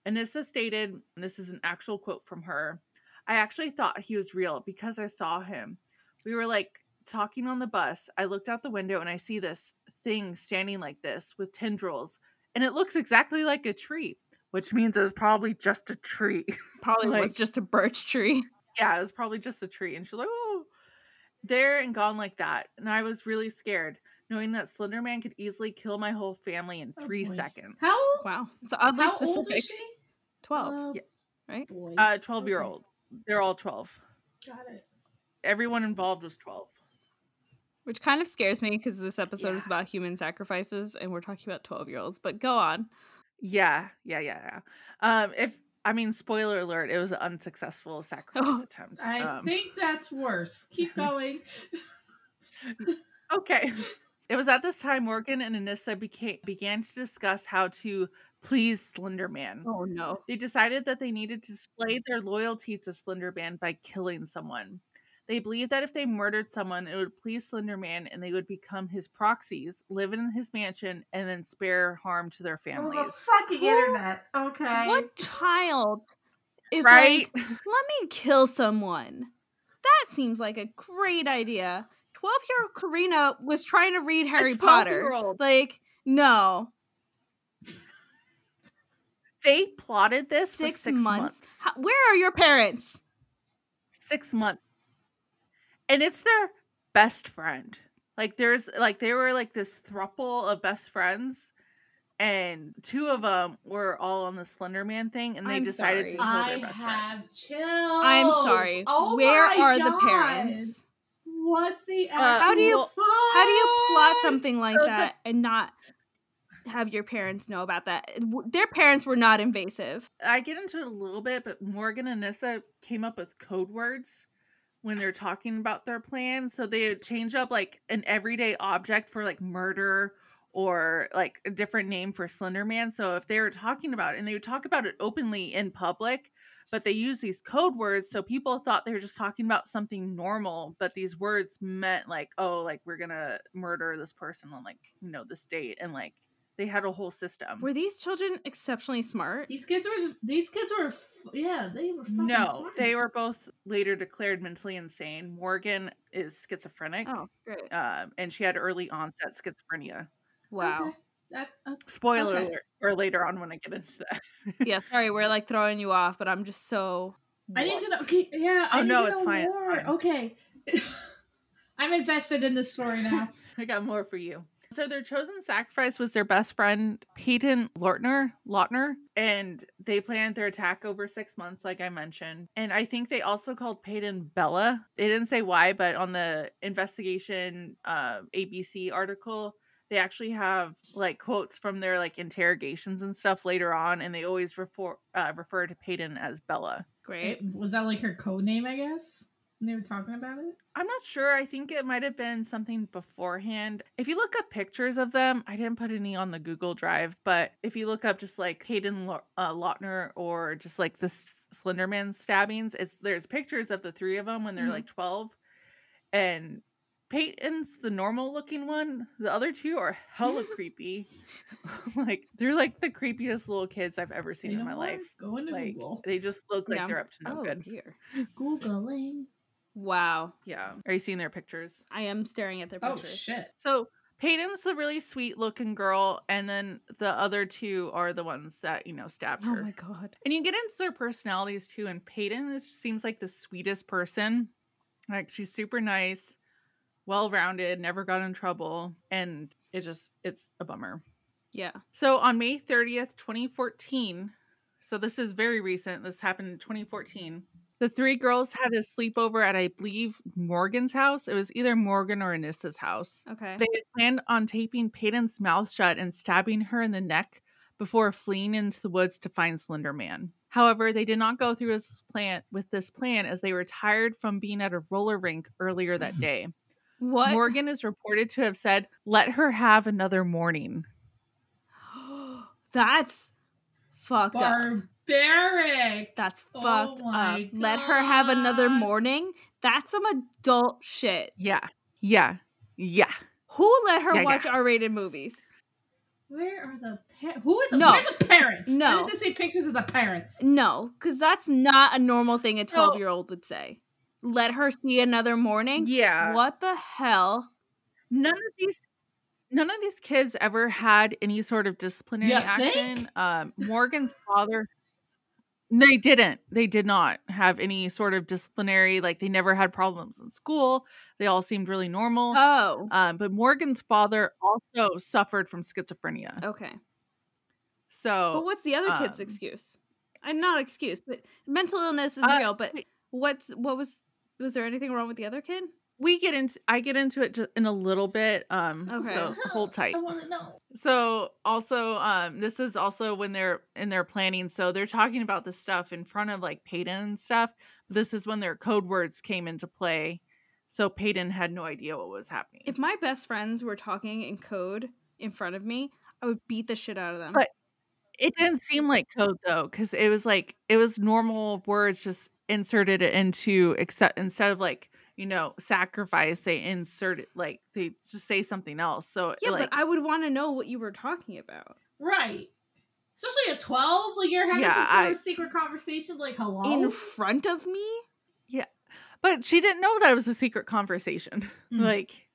Anissa stated, and this is an actual quote from her I actually thought he was real because I saw him. We were like talking on the bus. I looked out the window and I see this thing standing like this with tendrils, and it looks exactly like a tree, which means it was probably just a tree. Probably Like- was just a birch tree. yeah, it was probably just a tree. And she's like, oh, there and gone like that. And I was really scared, knowing that Slender Man could easily kill my whole family in Oh, three boy. seconds. How, Wow. It's oddly how specific. old is she? 12. Uh, Yeah. right? Boy. Uh, 12 year old. They're all 12. Got it. Everyone involved was 12. Which kind of scares me because this episode is about human sacrifices and we're talking about 12 year olds. But go on. Yeah, yeah, yeah, yeah. Um, if I mean, spoiler alert, it was an unsuccessful sacrifice Oh, attempt. I Um, think that's worse. Keep going. Okay. It was at this time Morgan and Anissa became began to discuss how to please Slender Man. Oh no. They decided that they needed to display their loyalty to Slender Man by killing someone. They believed that if they murdered someone, it would please Slender Man and they would become his proxies, live in his mansion, and then spare harm to their Oh, the families. fucking Who- internet. Okay. What child is right? like, let me kill someone? That seems like a great idea. 12 year old Karina was trying to read Harry Potter. Like, no. they plotted this six, for six months. months. How- where are your parents? Six months. And it's their best friend. Like there's like they were like this thruple of best friends. And two of them were all on the Slender Man thing, and they I'm decided sorry. to kill I their best friend. have chills. I'm sorry. Oh where my are the parents? What the Uh, How do you- actual How do you plot something like So the- that and not have your parents know about that? Their parents were not invasive. I get into it a little bit, but Morgan and Nissa came up with code words when they're talking about their plan. So they change up like an everyday object for like murder or like a different name for Slender Man. So if they were talking about it, and they would talk about it openly in public, but they use these code words so people thought they were just talking about something normal, but these words meant like, oh, like we're gonna murder this person on like, you know, this date and like they had a whole system. Were these children exceptionally smart? These kids were. These kids were. f- Yeah, they were. Fucking No, smart. they were both later declared mentally insane. Morgan is schizophrenic, Oh, great. um, and she had early onset schizophrenia. Wow. Okay. That, uh, Spoiler Okay. alert, or later on when I get into that. yeah, sorry, we're like throwing you off, but I'm just so. I need to know. whooped. Okay, yeah. I Oh, need no, to it's know fine, it's more. fine. Okay. I'm invested in this story now. I got more for you. So their chosen sacrifice was their best friend Peyton Lortner, Lautner, and they planned their attack over six months, like I mentioned. And I think they also called Peyton Bella. They didn't say why, but on the investigation uh, ABC article, they actually have like quotes from their like interrogations and stuff later on, and they always refer uh, refer to Peyton as Bella. Great. Was that like her code name? I guess. They were talking about it. I'm not sure. I think it might have been something beforehand. If you look up pictures of them, I didn't put any on the Google Drive, but if you look up just like Hayden Lo- uh, Lautner or just like the Slenderman stabbings, it's there's pictures of the three of them when they're Mhm. like 12, and Peyton's the normal looking one. The other two are hella creepy. like they're like the creepiest little kids I've ever seen in my life. Go into Like Google. they just look like Yeah. they're up to no oh, good. Here. Googling. Wow. Yeah. Are you seeing their pictures? I am staring at their pictures. Oh pictures. shit. So Peyton's the really sweet looking girl, and then the other two are the ones that you know stabbed oh her. Oh my god. And you get into their personalities too. And Peyton is, seems like the sweetest person. Like she's super nice, well rounded, never got in trouble, and it just it's a bummer. Yeah. So on May 30th, 2014, so this is very recent, this happened in 2014. The three girls had a sleepover at, I believe, Morgan's house. It was either Morgan or Anissa's house. Okay. They had planned on taping Peyton's mouth shut and stabbing her in the neck before fleeing into the woods to find Slender Man. However, they did not go through this plan with this plan as they were tired from being at a roller rink earlier that day. what? Morgan is reported to have said, "Let her have another morning." That's fucked up. Barbaric. That's Oh fucked up. my Let her have another morning. That's some adult shit. Yeah, yeah, yeah. Who let her Yeah, yeah. watch R-rated movies? Where are the pa- who are the No. where are the parents? No. I didn't see pictures of the parents. No, because that's not a normal thing a 12 year old would say. Let her see another morning? Yeah. What the hell? None of these none of these kids ever had any sort of disciplinary You action. think? Um Morgan's father they didn't. They did not have any sort of disciplinary like they never had problems in school. They all seemed really normal. Oh, um but Morgan's father also suffered from schizophrenia. okay. So But what's the other kid's um, excuse? I'm not excuse, but mental illness is Uh, real. But wait. what's what was was there anything wrong with the other kid? We get into I get into it just in a little bit. Um Okay. so hold tight. I want to know. So also, um, this is also when they're in their planning. So they're talking about this stuff in front of like Peyton and stuff. This is when their code words came into play. So Peyton had no idea what was happening. If my best friends were talking in code in front of me, I would beat the shit out of them. But- it didn't seem like code though, because it was like it was normal words just inserted into except instead of like you know sacrifice, they inserted like they just say something else. So yeah, like, but I would want to know what you were talking about. Right. Especially at 12, like you're having Yeah, some sort I- of secret conversation, like hello. In front of me? Yeah, but she didn't know that it was a secret conversation. Mm. like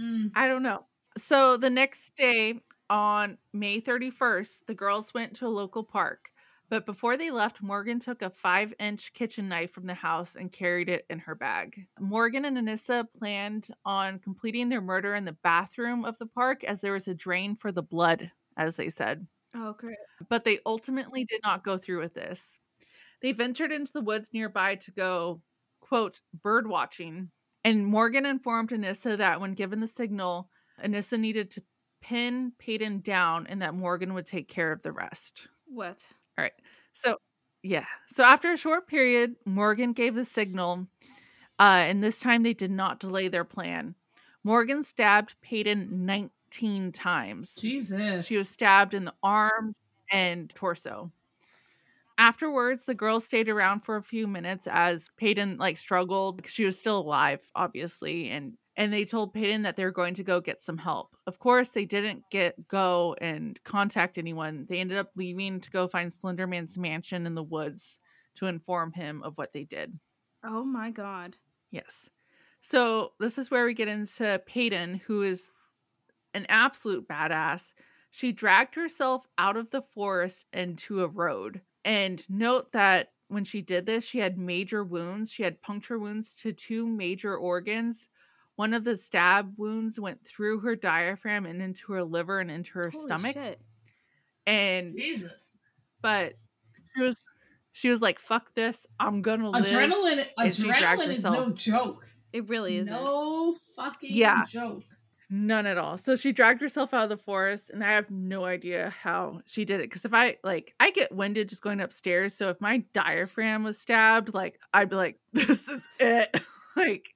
Mm. I don't know. So the next day on May 31st, the girls went to a local park. But before they left, Morgan took a five inch kitchen knife from the house and carried it in her bag. Morgan and Anissa planned on completing their murder in the bathroom of the park as there was a drain for the blood, as they said. Oh, great. But they ultimately did not go through with this. They ventured into the woods nearby to go, quote, bird watching. And Morgan informed Anissa that when given the signal, Anissa needed to pin Peyton down and that Morgan would take care of the rest. What? All right. So, yeah. So after a short period, Morgan gave the signal, uh, and this time they did not delay their plan. Morgan stabbed Peyton 19 times. Jesus. She was stabbed in the arms and torso. Afterwards, the girls stayed around for a few minutes as Peyton like struggled. She was still alive, obviously, and and they told Peyton that they were going to go get some help. Of course, they didn't get go and contact anyone. They ended up leaving to go find Slenderman's mansion in the woods to inform him of what they did. Oh my god. Yes. So this is where we get into Peyton, who is an absolute badass. She dragged herself out of the forest into a road. And note that when she did this, she had major wounds. She had puncture wounds to two major organs. One of the stab wounds went through her diaphragm and into her liver and into her Holy stomach. shit. And Jesus. but she was she was like, "Fuck this! I'm gonna live." Adrenaline and she dragged adrenaline is no joke. It really isn't. No fucking Yeah. joke. None at all. So she dragged herself out of the forest, and I have no idea how she did it. Because if I like, I get winded just going upstairs. So if my diaphragm was stabbed, like I'd be like, "This is it." like,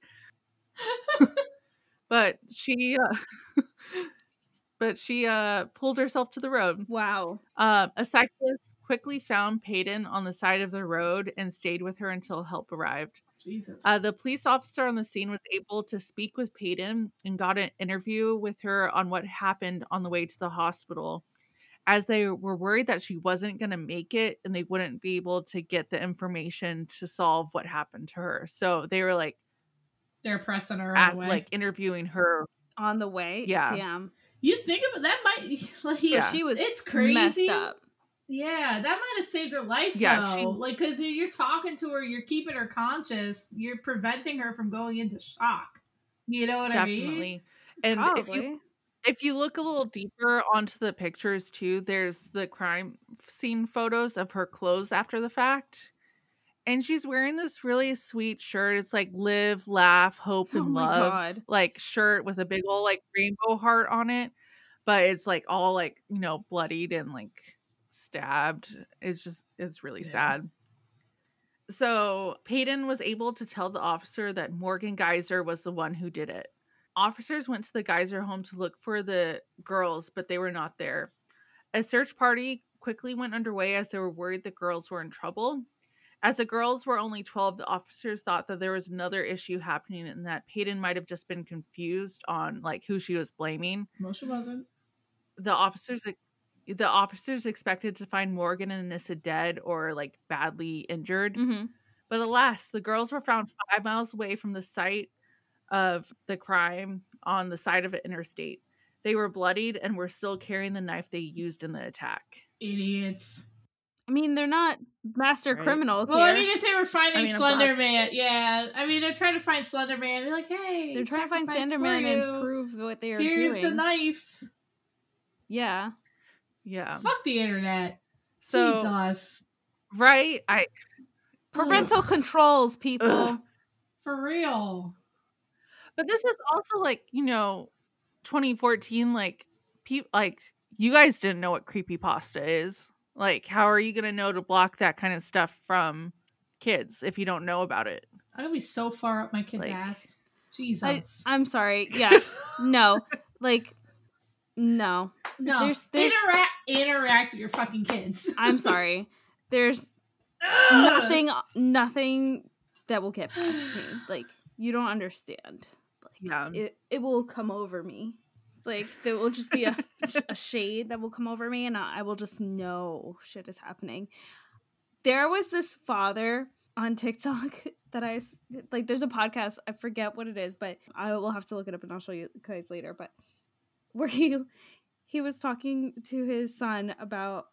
but she, uh, but she uh pulled herself to the road. Wow. Um, a cyclist quickly found Peyton on the side of the road and stayed with her until help arrived. Jesus. Uh, the police officer on the scene was able to speak with Peyton and got an interview with her on what happened on the way to the hospital, as they were worried that she wasn't going to make it and they wouldn't be able to get the information to solve what happened to her. So they were like, They're pressing her at, away. like interviewing her. On the way? Yeah. Damn. you think about that might like So Yeah. she was it's crazy. messed up. Yeah, that might have saved her life Yeah, though. she- Like, cause you're talking to her, you're keeping her conscious, you're preventing her from going into shock. You know what I mean? Definitely. And if you if you look a little deeper onto the pictures too, there's the crime scene photos of her clothes after the fact. And she's wearing this really sweet shirt. It's like live, laugh, hope, Oh and my love. God. Like shirt with a big old like rainbow heart on it. But it's like all like, you know, bloodied and like stabbed. It's just it's really Yeah. sad. So Peyton was able to tell the officer that Morgan Geyser was the one who did it. Officers went to the Geyser home to look for the girls, but they were not there. A search party quickly went underway as they were worried the girls were in trouble. As the girls were only 12, the officers thought that there was another issue happening and that Peyton might have just been confused on like who she was blaming. No, she wasn't. The officers the officers expected to find Morgan and Anissa dead or like badly injured. hmm But alas, the girls were found five miles away from the site of the crime on the side of an interstate. They were bloodied and were still carrying the knife they used in the attack. Idiots. I mean, they're not master Right. criminals Well, here. I mean, if they were finding I mean, I'm Slender Man, yeah. I mean, they're trying to find Slender Man. They're like, hey, they're trying to find sacrifice for Sanderman you. and prove what they are Here's doing. the knife. Yeah. Yeah. Fuck the internet. So Jesus. right, I Parental Ugh. controls, people. Ugh. For real. but this is also like, you know, 2014 like pe- like you guys didn't know what creepy pasta is. Like how are you going to know to block that kind of stuff from kids if you don't know about it? I'm be so far up my kid's Like- ass. I, Jesus. I'm sorry. Yeah. no. Like, no. no. there's- there's- interact interact with your fucking kids. I'm sorry. There's nothing, nothing that will get past me. Like, you don't understand. Like, Yeah. it, it will come over me. Like, there will just be a, a shade that will come over me, and I, will just know shit is happening. There was this father on TikTok that I like. There's a podcast. I forget what it is, but I will have to look it up and I'll show you guys later. But where he he was talking to his son about,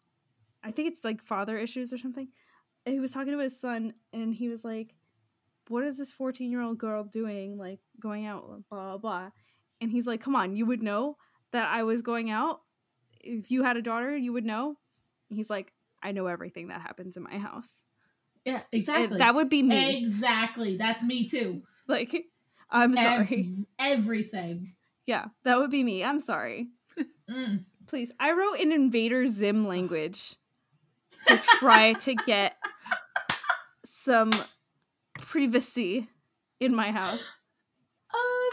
I think it's like father issues or something. He was talking to his son, and he was like, "What is this 14 year old girl doing? Like going out, blah blah blah." And he's like, "Come on, you would know that I was going out. If you had a daughter, you would know." He's like, "I know everything that happens in my house." Yeah, And exactly. that would be me. Exactly. That's me too. Like, I'm sorry. Everything. yeah, that would be me. I'm sorry. Mm. Please. I wrote in Invader Zim language to try to get some privacy in my house.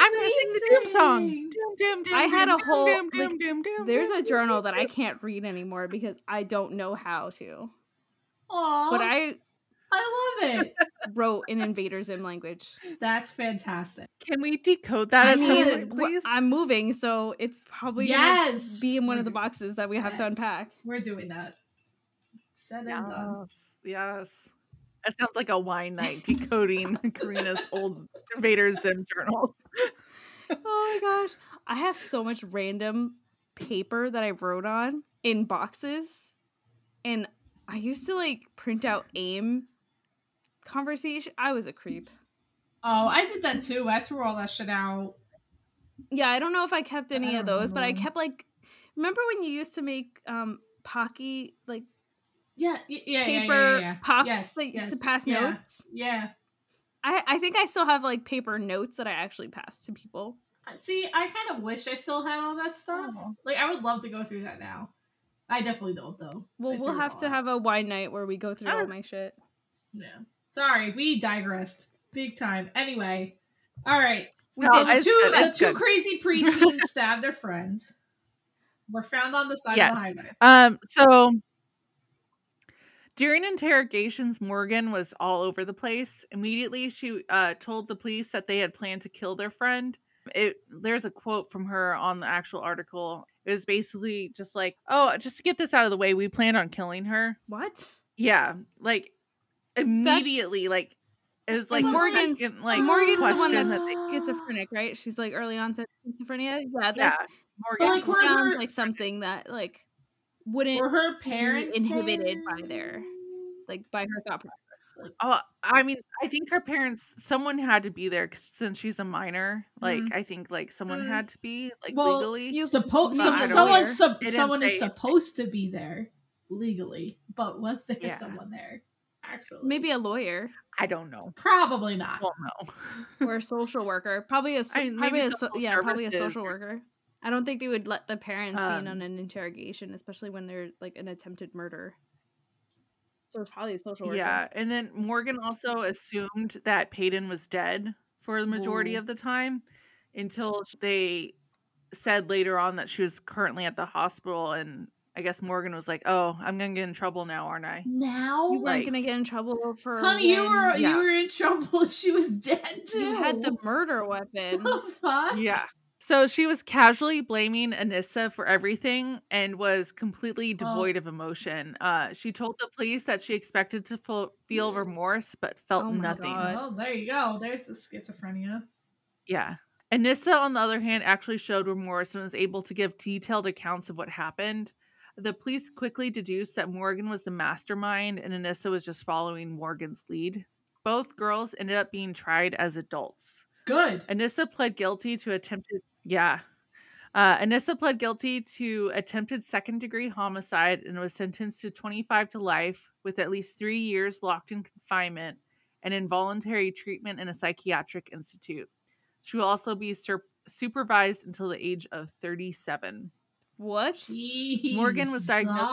I'm gonna sing the doom song. Doom, doom, doom, I had doom, a whole- doom, like, doom, doom, doom, There's doom, a journal doom, that I can't read anymore because I don't know how to. Aw, But I I love it. wrote in Invader Zim language. That's fantastic. Can we decode that I mean, point, please? I'm moving, so it's probably Yes! gonna be in one of the boxes that we have to unpack. We're doing that. Said and done. Yes. Yes. That sounds like a wine night decoding Karina's old Invader Zim journal. Oh my gosh. I have so much random paper that I wrote on in boxes. And I used to like print out AIM conversation. I was a creep. Oh, I did that too. I threw all that shit out. Yeah, I don't know if I kept any I of don't those, but I kept like remember when you used to make um Pocky like Yeah, yeah, yeah, paper yeah, yeah, pops Yes, like, to pass notes? Yeah. I I think I still have like paper notes that I actually passed to people. See, I kind of wish I still had all that stuff. Oh. Like, I would love to go through that now. I definitely don't, though. Well, we'll have to out. have a wine night where we go through all my shit. Yeah. Sorry, we digressed big time. Anyway, all right. We No, did the two. The two good. crazy preteens stabbed their friend. Were found on the side Yes. of the highway. Um, so during interrogations, Morgan was all over the place. Immediately, she uh, told the police that they had planned to kill their friend. It there's a quote from her on the actual article. It was basically just like, "Oh, just to get this out of the way, we planned on killing her." What? Yeah, like immediately, like it was like Like the Morgan's, second, like Morgan's the one that's that they- schizophrenic, right? She's like early onset schizophrenia. Yeah, that yeah, Morgan. like, sounds like something that like wouldn't Were her be parents inhibited there? by their like by her thought process. Like, Oh, I mean, I think her parents, someone had to be there 'cause since she's a minor. Like, I think like someone Mm. had to be like Well, legally. you- supposed But someone know. sup- It didn't someone is say. supposed to be there legally, but was there Yeah. someone there? Actually, Maybe a lawyer I don't know. probably not. Well, no. or a social worker. Probably a so- I mean, probably maybe a so- social yeah, probably a services social or- worker. I don't think they would let the parents be in Um, on an interrogation, especially when they're like an attempted murder. So it's probably a social worker. Yeah, and then Morgan also assumed that Peyton was dead for the majority Ooh. of the time until they said later on that she was currently at the hospital and I guess Morgan was like, "Oh, I'm going to get in trouble now, aren't I?" Now, You weren't Like- gonna get in trouble for honey, you were yeah. you were in trouble. If she was dead too. you had the murder weapon. the fuck. Yeah. So she was casually blaming Anissa for everything and was completely devoid of emotion. Uh, she told the police that she expected to feel, feel remorse, but felt Oh nothing. God. Oh, there you go. There's the schizophrenia. Yeah. Anissa, on the other hand, actually showed remorse and was able to give detailed accounts of what happened. The police quickly deduced that Morgan was the mastermind and Anissa was just following Morgan's lead. Both girls ended up being tried as adults. Good. Anissa pled guilty to attempted, yeah. Uh, Anissa pled guilty to attempted second degree homicide and was sentenced to 25 to life with at least three years locked in confinement and involuntary treatment in a psychiatric institute. She will also be sur- supervised until the age of 37. What? Morgan was diagnosed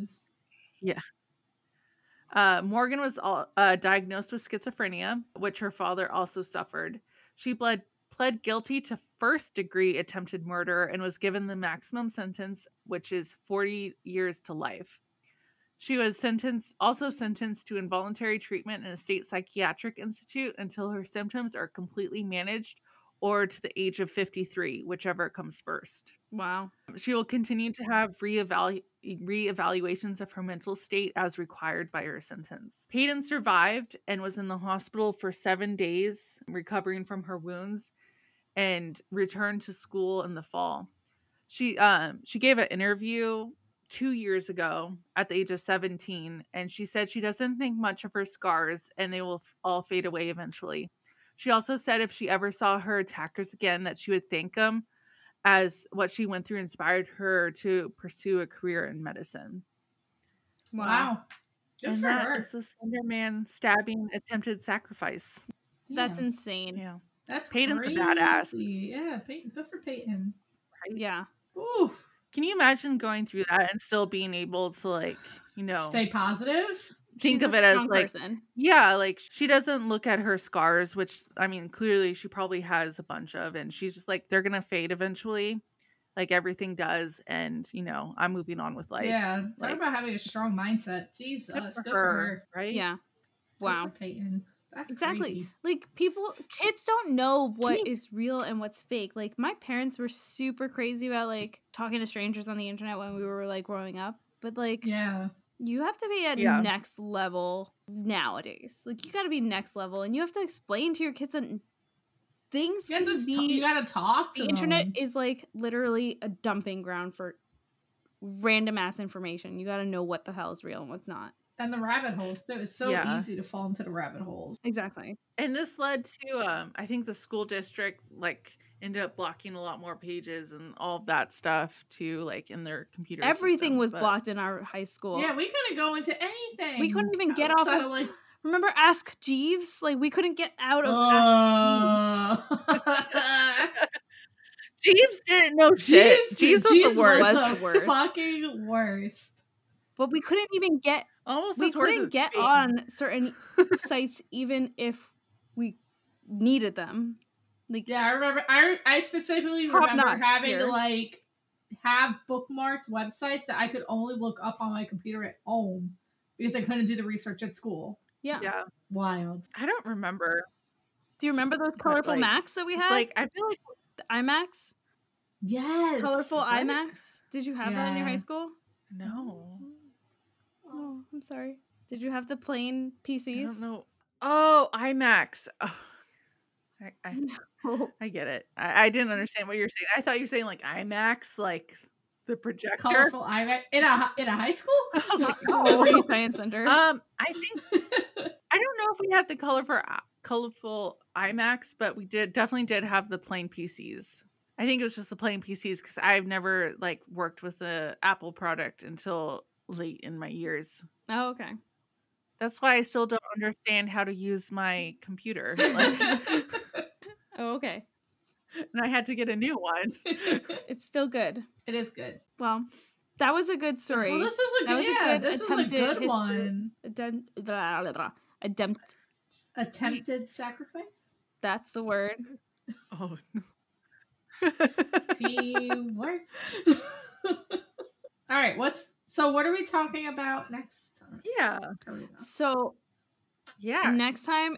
Jesus. Uh, Morgan was uh, diagnosed with schizophrenia, which her father also suffered. She pled, pled guilty to first degree attempted murder and was given the maximum sentence, which is 40 years to life. She was sentenced, also sentenced to involuntary treatment in a state psychiatric institute until her symptoms are completely managed or to the age of 53, whichever comes first. Wow. She will continue to have reevalu- reevaluations of her mental state as required by her sentence. Payton survived and was in the hospital for seven days, recovering from her wounds, and returned to school in the fall. She um she gave an interview two years ago at the age of 17 and she said she doesn't think much of her scars and they will f- all fade away eventually she also said if she ever saw her attackers again that she would thank them as what she went through inspired her to pursue a career in medicine. Wow. Good and for that her. is the Slender Man stabbing attempted sacrifice. That's Damn. insane. Yeah. That's Payton's a crazy. badass. Yeah, Payton. Good for Payton. Yeah. Oof. Can you imagine going through that and still being able to like, you know, Stay positive. think She's of it as strong like person. yeah, like she doesn't look at her scars, which I mean, clearly she probably has a bunch of, and she's just like, they're gonna fade eventually, like everything does, and you know, I'm moving on with life. yeah. Talk like- about having a strong mindset. Jesus. Good for, Good her, for her. right? Yeah. Good Wow. for Payton. That's Exactly. crazy. Like people kids don't know what you- is real and what's fake. Like my parents were super crazy about like talking to strangers on the internet when we were like growing up. But like Yeah. you have to be at Yeah. next level nowadays. Like you got to be next level and you have to explain to your kids that things You, be t- you gotta talk to the internet is like literally a dumping ground for random ass information. You got to know what the hell is real and what's not. And the rabbit holes. So it's so Yeah. easy to fall into the rabbit holes. Exactly. And this led to, um, I think the school district like ended up blocking a lot more pages and all of that stuff too, like in their computer. Everything system, was but- blocked in our high school. Yeah, we couldn't go into anything. We couldn't even get off of- like. Remember Ask Jeeves? Like we couldn't get out of Ask Uh, Jeeves didn't know shit. Jeeves, was the worst. Was the the worst. fucking worst. But we couldn't even get Almost we couldn't get Payton. on certain sites even if we needed them. Like Yeah, I remember. I I specifically remember notch having to like have bookmarked websites that I could only look up on my computer at home because I couldn't do the research at school. yeah. Yeah, Wild. I don't remember. Do you remember those colorful like, Macs that we had? like I feel like the iMacs? Yes. Colorful What? IMAX? Did you have that in your high school? no. Oh, I'm sorry. Did you have the plain I PCs? don't know. Oh, IMAX. Oh, I, I, Oh. I get it. I, I didn't understand what you were saying. I thought you were saying like IMAX, like the projector. Colorful iMac in a in a high school. I like, Oh, no. Science Center. Um, I think I don't know if we had the colorful uh, colorful iMacs, but we did definitely did have the plain PCs. I think it was just the plain PCs because I've never like worked with the Apple product until late in my years. Oh, okay. That's why I still don't understand how to use my computer. Like, Oh, okay. and I had to get a new one. It's still good. it is good. Well, that was a good story. Well, this was a That good, was a good this was a good history. one. Attempt, blah, blah, blah. Attempt. Attempted sacrifice. That's the word. Oh, no. Teamwork. All right, what's so? What are we talking about next time? yeah, Karina? So yeah. next time,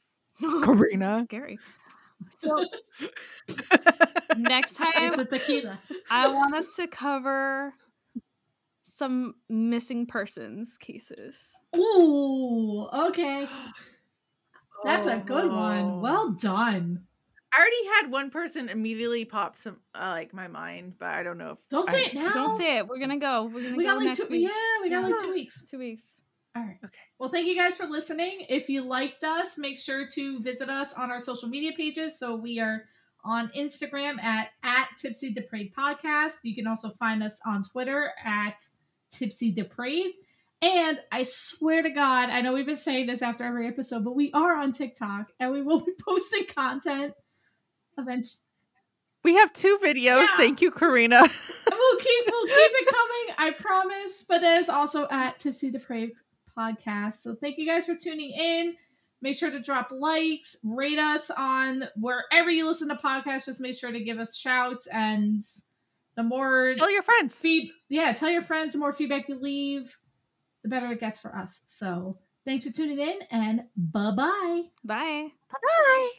Karina. scary. So next time, It's a tequila. I want us to cover some missing persons cases. Ooh, okay. That's a oh, good one. Oh. Well done. I already had one person immediately pop to uh, like my mind, but I don't know if Don't say I- it now. Don't say it. We're gonna go. We're gonna We go got like next two. week. Yeah, we got like two weeks. Two weeks. All right. Okay. Well, thank you guys for listening. If you liked us, make sure to visit us on our social media pages. So we are on Instagram at at Tipsy Depraved Podcast. You can also find us on Twitter at Tipsy Depraved. And I swear to God, I know we've been saying this after every episode, but we are on TikTok and we will be posting content eventually. we have two videos. Yeah. Thank you, Karina. We'll keep we'll keep it coming, I promise. But that is also at Tipsy Depraved Podcast. So thank you guys for tuning in. Make sure to drop likes, rate us on wherever you listen to podcasts. Just make sure to give us shouts and the more Tell your friends. feed yeah, tell your friends, the more feedback you leave, the better it gets for us. So thanks for tuning in and bye bye. Bye. Bye.